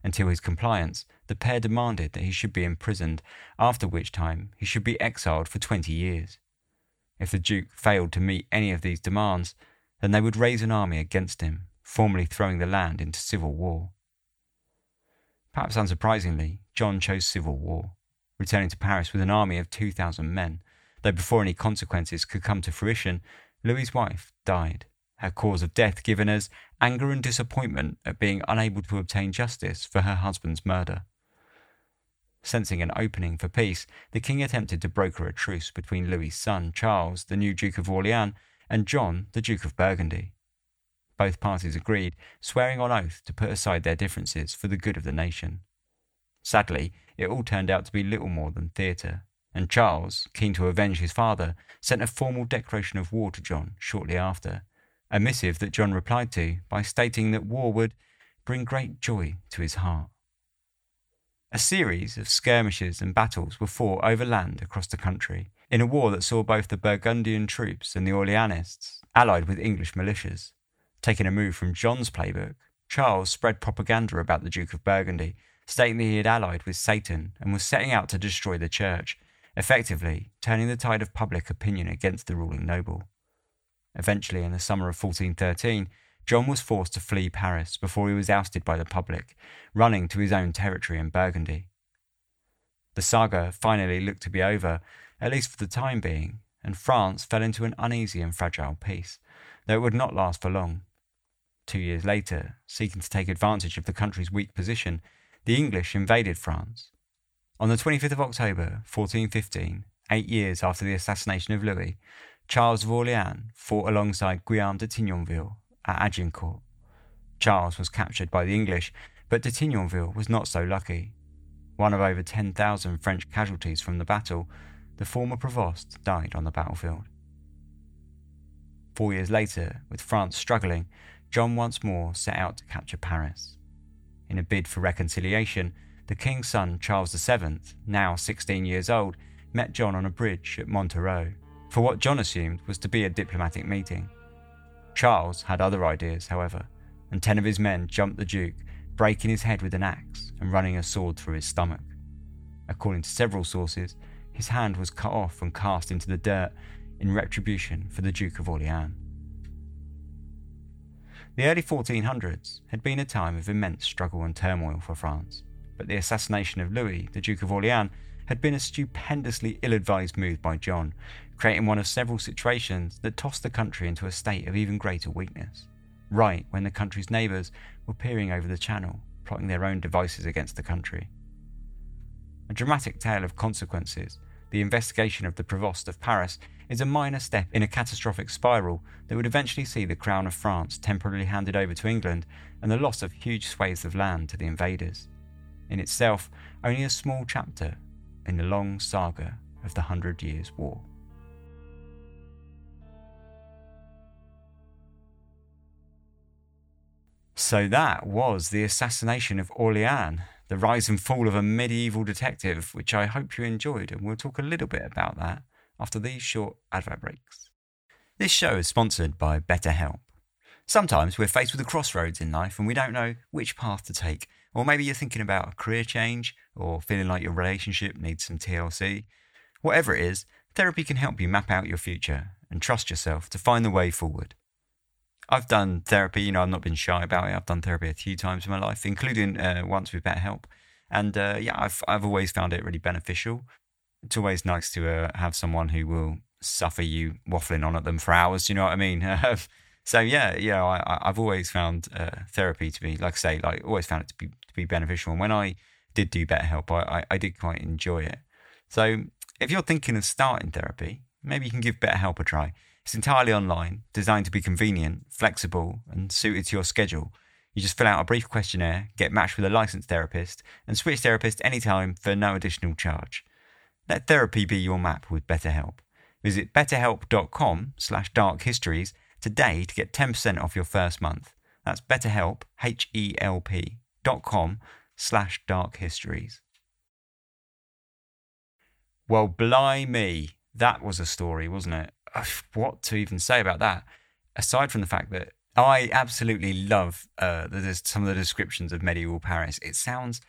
Until his compliance, the pair demanded that he should be imprisoned, after which time he should be exiled for 20 years. If the Duke failed to meet any of these demands, then they would raise an army against him, formally throwing the land into civil war. Perhaps unsurprisingly, John chose civil war, returning to Paris with an army of 2,000 men, though before any consequences could come to fruition, Louis's wife died, her cause of death given as anger and disappointment at being unable to obtain justice for her husband's murder. Sensing an opening for peace, the king attempted to broker a truce between Louis's son, Charles, the new Duke of Orleans, and John, the Duke of Burgundy. Both parties agreed, swearing on oath to put aside their differences for the good of the nation. Sadly, it all turned out to be little more than theatre, and Charles, keen to avenge his father, sent a formal declaration of war to John shortly after, a missive that John replied to by stating that war would bring great joy to his heart. A series of skirmishes and battles were fought over land across the country, in a war that saw both the Burgundian troops and the Orleanists allied with English militias. Taking a move from John's playbook, Charles spread propaganda about the Duke of Burgundy, stating that he had allied with Satan and was setting out to destroy the church, effectively turning the tide of public opinion against the ruling noble. Eventually, in the summer of 1413, John was forced to flee Paris before he was ousted by the public, running to his own territory in Burgundy. The saga finally looked to be over, at least for the time being, and France fell into an uneasy and fragile peace, though it would not last for long. Two years later, seeking to take advantage of the country's weak position, the English invaded France. On the 25th of October, 1415, eight years after the assassination of Louis, Charles of Orleans fought alongside Guillaume de Tignonville at Agincourt. Charles was captured by the English, but de Tignonville was not so lucky. One of over 10,000 French casualties from the battle, the former provost died on the battlefield. Four years later, with France struggling, John once more set out to capture Paris. In a bid for reconciliation, the king's son Charles VII, now 16 years old, met John on a bridge at Montereau for what John assumed was to be a diplomatic meeting. Charles had other ideas, however, and ten of his men jumped the Duke, breaking his head with an axe and running a sword through his stomach. According to several sources, his hand was cut off and cast into the dirt in retribution for the Duke of Orleans. The early 1400s had been a time of immense struggle and turmoil for France, but the assassination of Louis, the Duke of Orleans, had been a stupendously ill advised move by John, creating one of several situations that tossed the country into a state of even greater weakness, right when the country's neighbours were peering over the channel, plotting their own devices against the country. A dramatic tale of consequences the investigation of the Provost of Paris is a minor step in a catastrophic spiral that would eventually see the crown of France temporarily handed over to England and the loss of huge swathes of land to the invaders. In itself, only a small chapter in the long saga of the Hundred Years' War. So that was the assassination of Orleans, the rise and fall of a medieval detective, which I hope you enjoyed, and we'll talk a little bit about that after these short advert breaks. This show is sponsored by BetterHelp. Sometimes we're faced with a crossroads in life and we don't know which path to take. Or maybe you're thinking about a career change or feeling like your relationship needs some TLC. Whatever it is, therapy can help you map out your future and trust yourself to find the way forward. I've done therapy, you know, I've not been shy about it. I've done therapy a few times in my life, including uh, once with BetterHelp. And uh, yeah, I've, I've always found it really beneficial. It's always nice to uh, have someone who will suffer you waffling on at them for hours. Do you know what I mean? so yeah, yeah, I, I've always found uh, therapy to be, like I say, like always found it to be to be beneficial. And when I did do BetterHelp, I, I, I did quite enjoy it. So if you're thinking of starting therapy, maybe you can give BetterHelp a try. It's entirely online, designed to be convenient, flexible, and suited to your schedule. You just fill out a brief questionnaire, get matched with a licensed therapist, and switch therapist anytime for no additional charge. Let therapy be your map with BetterHelp. Visit betterhelp.com slash darkhistories today to get 10% off your first month. That's betterhelp, H-E-L-P, dot com slash darkhistories. Well, blimey, that was a story, wasn't it? What to even say about that? Aside from the fact that I absolutely love uh, the, some of the descriptions of medieval Paris. It sounds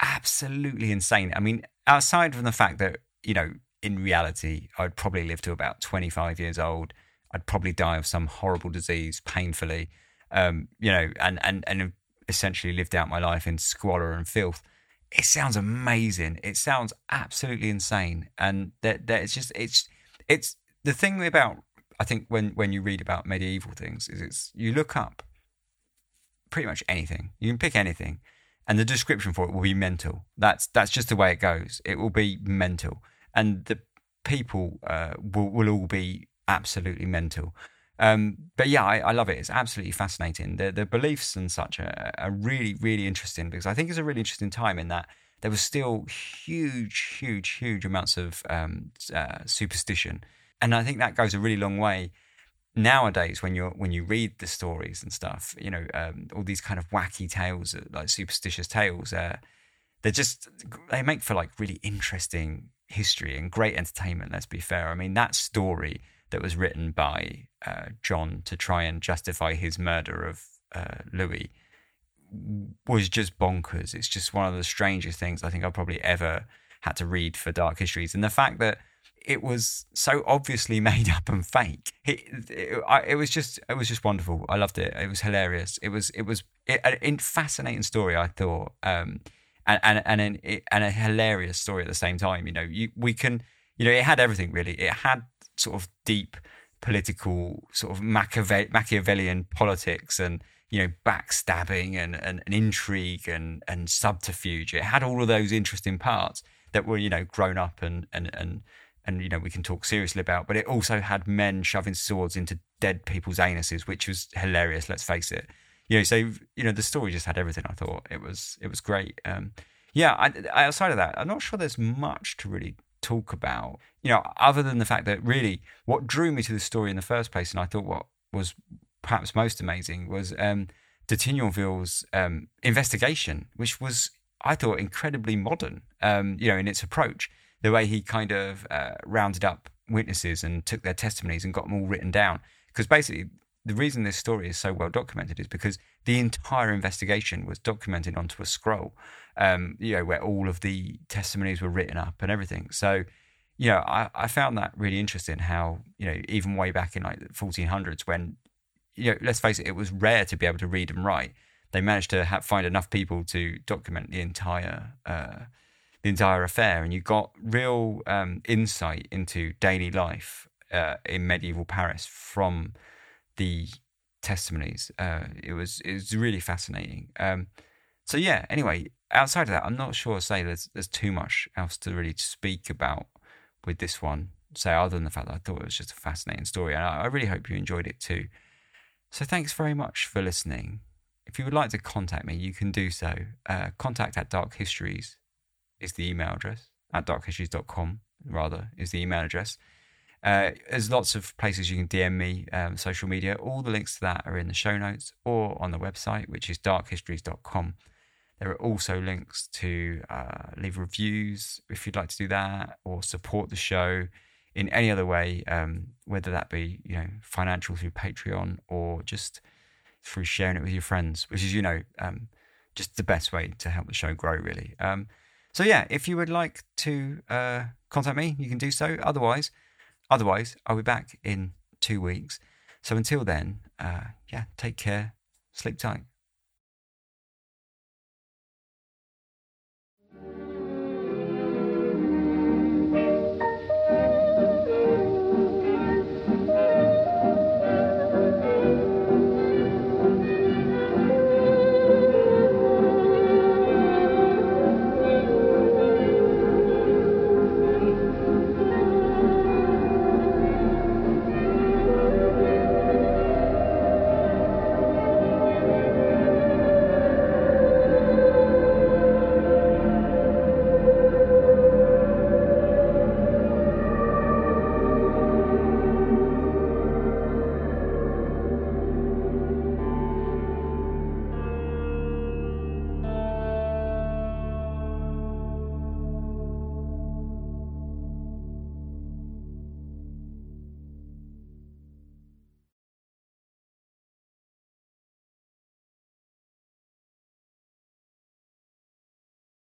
absolutely insane. I mean, outside from the fact that, you know, in reality, I'd probably live to about 25 years old. I'd probably die of some horrible disease painfully, um, you know, and, and, and essentially lived out my life in squalor and filth. It sounds amazing. It sounds absolutely insane. And that, that it's just, it's, it's, the thing about I think when when you read about medieval things is it's you look up pretty much anything. You can pick anything, and the description for it will be mental. That's that's just the way it goes. It will be mental, and the people uh, will will all be absolutely mental. Um, but yeah, I, I, love it. It's absolutely fascinating. The the beliefs and such are, are really really interesting because I think it's a really interesting time in that there was still huge, huge, huge amounts of um, uh, superstition and I think that goes a really long way nowadays when you're when you read the stories and stuff. You know, um, all these kind of wacky tales, uh, like superstitious tales. Uh, they're just they make for like really interesting history and great entertainment. Let's be fair. I mean, that story that was written by uh, John to try and justify his murder of uh, Louis was just bonkers. It's just one of the strangest things I think I've probably ever had to read for Dark Histories, and the fact that it was so obviously made up and fake. It, it, it, was just it was just wonderful. I loved it. It was hilarious. It was it was a fascinating story. I thought, um, and and and an, and a hilarious story at the same time. You know, you, we can you know it had everything really. It had sort of deep political sort of Machiave- Machiavellian politics and you know backstabbing and, and, and intrigue and and subterfuge. It had all of those interesting parts that were you know grown up and and and and you know we can talk seriously about but it also had men shoving swords into dead people's anuses which was hilarious let's face it. You know so you know the story just had everything i thought. It was it was great. Um, yeah I, outside of that i'm not sure there's much to really talk about. You know other than the fact that really what drew me to the story in the first place and i thought what was perhaps most amazing was um, de Tignonville's um, investigation which was i thought incredibly modern um, you know in its approach the way he kind of uh, rounded up witnesses and took their testimonies and got them all written down. Because basically, the reason this story is so well documented is because the entire investigation was documented onto a scroll, um, you know, where all of the testimonies were written up and everything. So, you know, I, I found that really interesting how, you know, even way back in like the 1400s when, you know, let's face it, it was rare to be able to read and write. They managed to have, find enough people to document the entire uh, the entire affair, and you got real um, insight into daily life uh, in medieval Paris from the testimonies. Uh, it was it was really fascinating. Um, so yeah. Anyway, outside of that, I'm not sure. Say there's there's too much else to really speak about with this one. say other than the fact that I thought it was just a fascinating story. And I, I really hope you enjoyed it too. So thanks very much for listening. If you would like to contact me, you can do so. Uh, contact at Dark Histories is the email address. At darkhistories.com, rather, is the email address. Uh, there's lots of places you can DM me, um, social media. All the links to that are in the show notes or on the website, which is darkhistories.com. There are also links to uh, leave reviews if you'd like to do that, or support the show in any other way, um, whether that be you know financial through Patreon or just through sharing it with your friends, which is you know um, just the best way to help the show grow, really. Um, so yeah, if you would like to uh, contact me, you can do so. Otherwise Otherwise, I'll be back in two weeks. So until then, uh, yeah, take care, sleep tight.